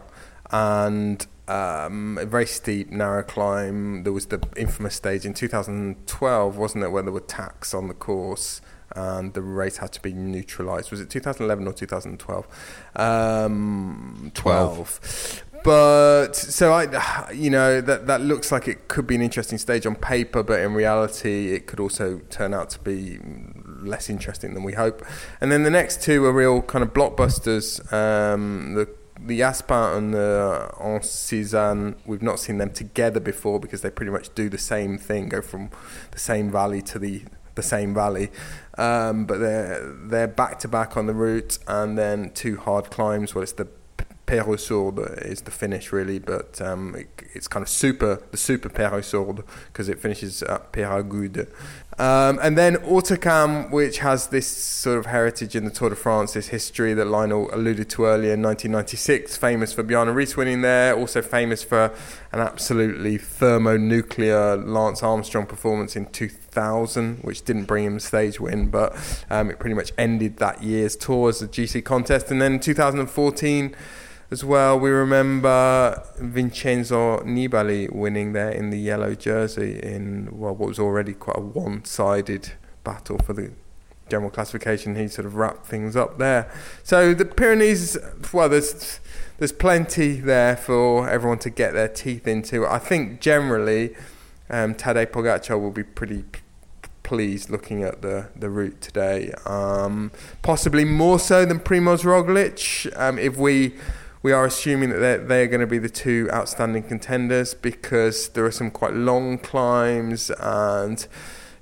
and um, a very steep, narrow climb. There was the infamous stage in 2012, wasn't it, where there were tacks on the course and the race had to be neutralised. Was it 2011 or 2012? Um, 12. But so I, you know, that that looks like it could be an interesting stage on paper, but in reality, it could also turn out to be less interesting than we hope. And then the next two are real kind of blockbusters. Um, the the Aspin and the Ancizan, we've not seen them together before because they pretty much do the same thing, go from the same valley to the the same valley. Um, but they're they're back to back on the route, and then two hard climbs. Well, it's the Peyresourde is the finish really, but um, it, it's kind of super the super Peyresourde because it finishes at Peyragudes. Um, and then Hautacam, which has this sort of heritage in the Tour de France, this history that Lionel alluded to earlier in 1996, famous for Bjarne Riis winning there, also famous for an absolutely thermonuclear Lance Armstrong performance in 2000, which didn't bring him a stage win, but um, it pretty much ended that year's tour as a GC contest. And then 2014, as well. We remember Vincenzo Nibali winning there in the yellow jersey in well, what was already quite a one-sided battle for the general classification. He sort of wrapped things up there. So the Pyrenees, well, there's there's plenty there for everyone to get their teeth into. I think generally, um, Tadej Pogacar will be pretty pleased looking at the, the route today. Um, possibly more so than Primoz Roglic. Um, if we we are assuming that they're, they're going to be the two outstanding contenders because there are some quite long climbs and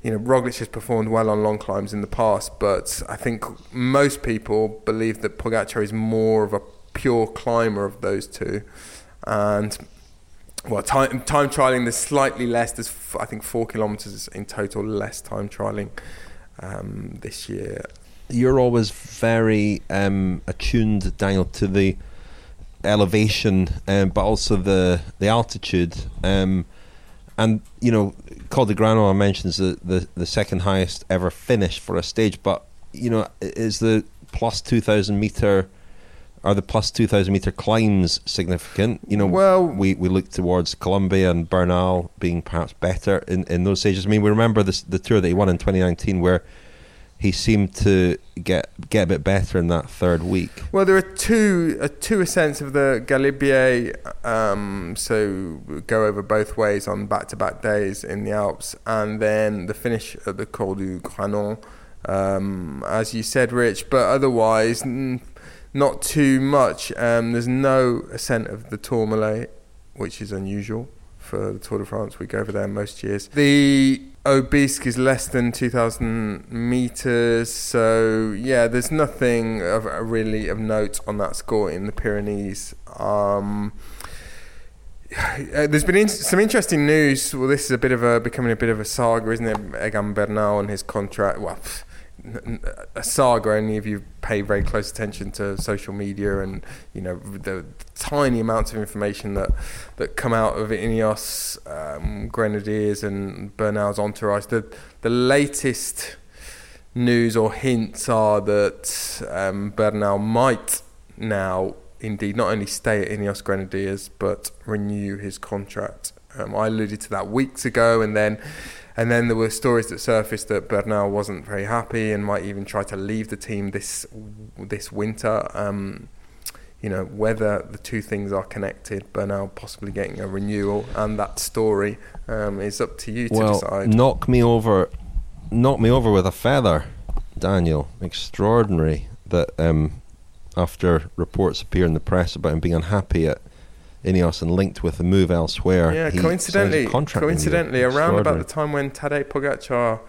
you know, Roglic has performed well on long climbs in the past, but I think most people believe that Pogacar is more of a pure climber of those two. And well, time time trialing there's slightly less. There's f- I think four kilometers in total less time trialing um, this year. You're always very um, attuned, Daniel, to the elevation, um, but also the the altitude. Um, and you know, Col de Granouille mentions the, the the second highest ever finish for a stage, but you know, is the plus two thousand meter are the plus 2,000 meter climbs significant? You know, well, we, we look towards Colombia and Bernal being perhaps better in, in those stages. I mean, we remember this, the tour that he won in 2019 where he seemed to get get a bit better in that third week. Well, there are two uh, two ascents of the Galibier, um, so go over both ways on back to back days in the Alps, and then the finish at the Col du Granon, um, as you said, Rich. But otherwise, not too much. Um, there's no ascent of the Tourmalet, which is unusual for the Tour de France. We go over there most years. The Aubisque is less than 2,000 meters, so yeah, there's nothing of really of note on that score in the Pyrenees. Um, [SIGHS] there's been in- some interesting news. Well, this is a bit of a becoming a bit of a saga, isn't it? Egan Bernal and his contract. Well a saga only if you pay very close attention to social media and you know the tiny amounts of information that that come out of Ineos, um, Grenadiers, and Bernal's entourage. The the latest news or hints are that um, Bernal might now indeed not only stay at Ineos Grenadiers but renew his contract. Um, I alluded to that weeks ago, and then and then there were stories that surfaced that Bernal wasn't very happy and might even try to leave the team this this winter. Um, you know whether the two things are connected. Bernal possibly getting a renewal, and that story um, is up to you to well, decide. knock me over, knock me over with a feather, Daniel. Extraordinary that um, after reports appear in the press about him being unhappy at Ineos and linked with a move elsewhere. Yeah, coincidentally, coincidentally, around about the time when Tadej Pogacar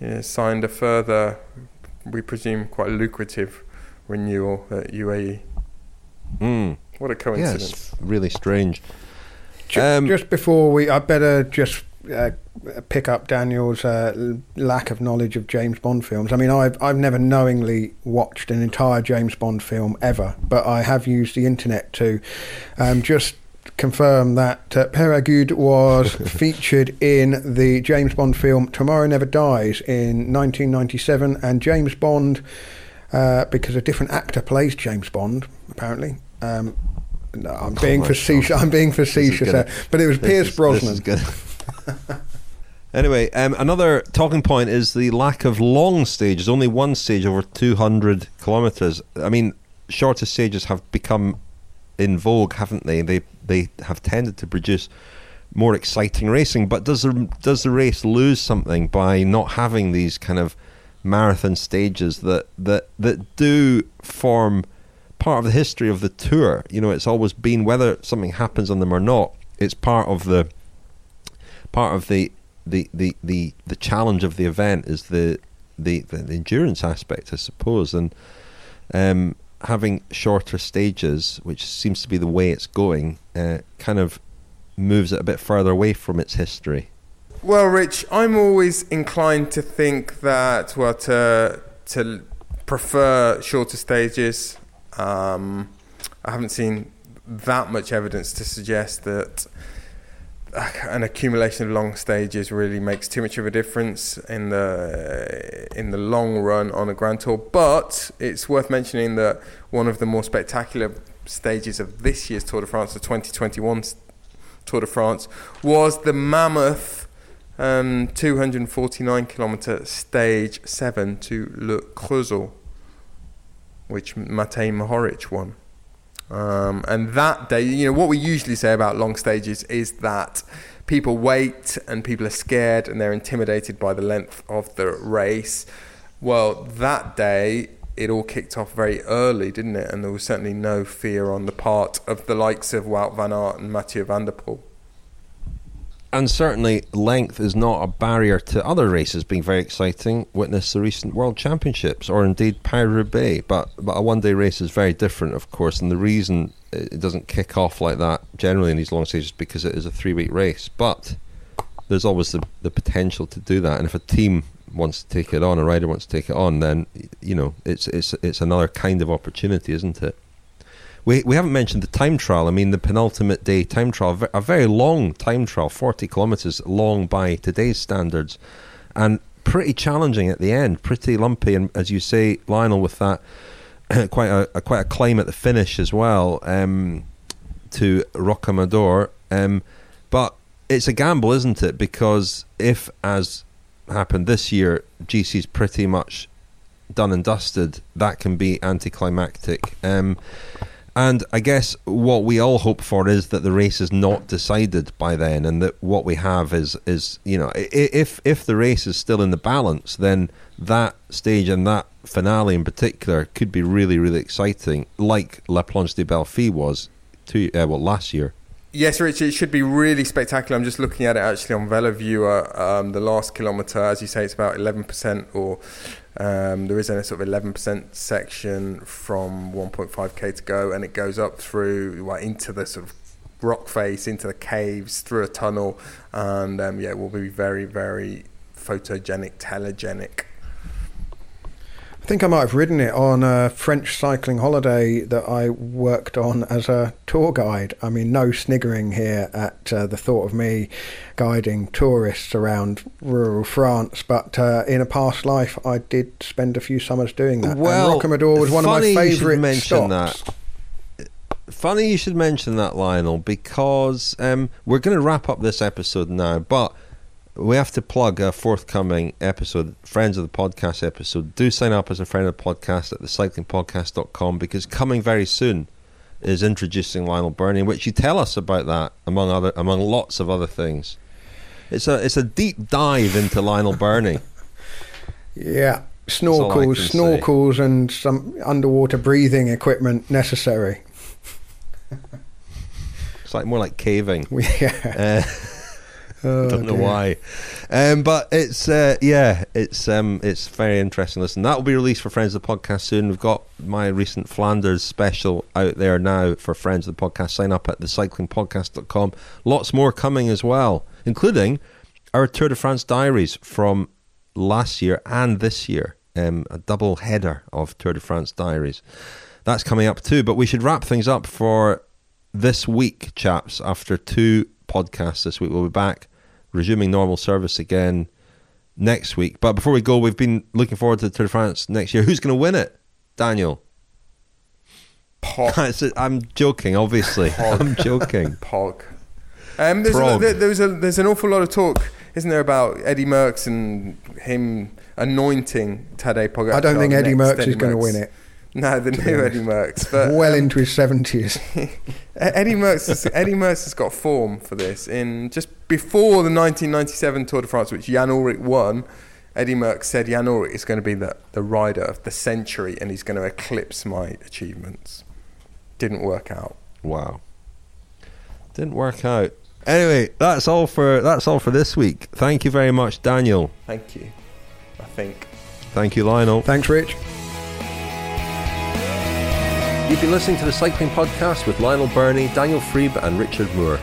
yeah, signed a further, we presume, quite lucrative renewal at UAE. Mm. What a coincidence! Yeah, really strange. Um, just before we, I better just uh, pick up Daniel's uh, lack of knowledge of James Bond films. I mean, I've I've never knowingly watched an entire James Bond film ever, but I have used the internet to um, just confirm that uh, Pere was [LAUGHS] featured in the James Bond film Tomorrow Never Dies in 1997, and James Bond, uh, because a different actor plays James Bond, apparently. Um, no, I'm, oh being facetious, I'm being facetious. I'm being facetious, but it was Pierce Brosnan. [LAUGHS] anyway, um, another talking point is the lack of long stages. Only one stage over 200 kilometres. I mean, shorter stages have become in vogue, haven't they? They they have tended to produce more exciting racing. But does the does the race lose something by not having these kind of marathon stages that that that do form part of the history of the tour? You know, it's always been whether something happens on them or not. It's part of the part of the the, the, the, the challenge of the event is the, the, the endurance aspect, I suppose, and um, having shorter stages, which seems to be the way it's going, uh, kind of moves it a bit further away from its history. Well, Rich, I'm always inclined to think that well to to prefer shorter stages. Um, I haven't seen that much evidence to suggest that [SIGHS] an accumulation of long stages really makes too much of a difference in the in the long run on a grand tour. But it's worth mentioning that one of the more spectacular stages of this year's Tour de France, the 2021 Tour de France, was the mammoth um, 249 kilometer stage 7 to Le Creusot, which Matej Mohoric won. Um, and that day, you know, what we usually say about long stages is that people wait and people are scared and they're intimidated by the length of the race. Well, that day, it all kicked off very early, didn't it? And there was certainly no fear on the part of the likes of Wout van Aert and Mathieu van der Poel. And certainly, length is not a barrier to other races being very exciting. Witness the recent World Championships, or indeed Paris Roubaix. But but a one-day race is very different, of course. And the reason it doesn't kick off like that generally in these long stages is because it is a three-week race. But there's always the the potential to do that. And if a team wants to take it on, a rider wants to take it on, then you know it's it's it's another kind of opportunity, isn't it? We we haven't mentioned the time trial. I mean, the penultimate day time trial, a very long time trial, forty kilometers long by today's standards, and pretty challenging at the end, pretty lumpy, and as you say, Lionel, with that [COUGHS] quite a, a, quite a climb at the finish as well um, to Rocamadour. Um, but it's a gamble, isn't it? Because if, as happened this year, GC's pretty much done and dusted, that can be anticlimactic. Um, and I guess what we all hope for is that the race is not decided by then, and that what we have is is you know if if the race is still in the balance, then that stage and that finale in particular could be really really exciting, like La Planche de Filles was two uh, well last year. Yes, Richard, it should be really spectacular. I'm just looking at it actually on VeloViewer. Um, the last kilometre, as you say, it's about 11% or um, there is a sort of 11% section from 1.5k to go, and it goes up through well, into the sort of rock face, into the caves, through a tunnel, and um, yeah, it will be very, very photogenic, telegenic. I think I might have ridden it on a French cycling holiday that I worked on as a tour guide. I mean, no sniggering here at uh, the thought of me guiding tourists around rural France, but uh, in a past life, I did spend a few summers doing that. Well, and Rocamadour was one of my favourite stops. That. Funny you should mention that, Lionel, because um, we're going to wrap up this episode now, but we have to plug a forthcoming episode, Friends of the Podcast episode. Do sign up as a friend of the podcast at thecyclingpodcast.com because coming very soon is introducing Lionel Birnie, which you tell us about that among other among lots of other things. It's a it's a deep dive into Lionel Birnie. [LAUGHS] yeah, snorkels, snorkels, say. and some underwater breathing equipment necessary. it's like more like caving. [LAUGHS] Yeah. Uh, Oh, Don't know dear. why, um, but it's uh, yeah, it's um, it's very interesting. Listen, that will be released for friends of the podcast soon. We've got my recent Flanders special out there now for friends of the podcast. Sign up at thecyclingpodcast.com. Lots more coming as well, including our Tour de France diaries from last year and this year. Um, a double header of Tour de France diaries. That's coming up too. But we should wrap things up for this week, chaps. After two podcasts this week, we'll be back resuming normal service again next week. But before we go, we've been looking forward to the Tour de France next year. Who's going to win it? Daniel. Pog. [LAUGHS] I'm joking, obviously. Pog. I'm joking. [LAUGHS] Pog. Um, there's, a, there, there's, a, there's an awful lot of talk, isn't there, about Eddie Merckx and him anointing Tadej Pogacar. I don't think Eddie Merckx is going to win it. No, the new Eddie Merckx, but well um, into his seventies. [LAUGHS] Eddie Merckx, has, Eddie Merckx has got form for this. In just before the 1997 Tour de France, which Jan Ullrich won, Eddie Merckx said Jan Ullrich is going to be the, the rider of the century, and he's going to eclipse my achievements. Didn't work out. Wow, didn't work out. Anyway, that's all for that's all for this week. Thank you very much, Daniel. Thank you. I think. Thank you, Lionel. Thanks, Rich. You've been listening to the Cycling Podcast with Lionel Birnie, Daniel Friebe, and Richard Moore.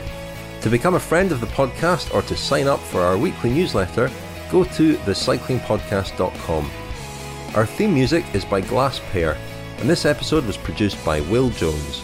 To become a friend of the podcast or to sign up for our weekly newsletter, go to thecyclingpodcast.com. Our theme music is by Glass Pair, and this episode was produced by Will Jones.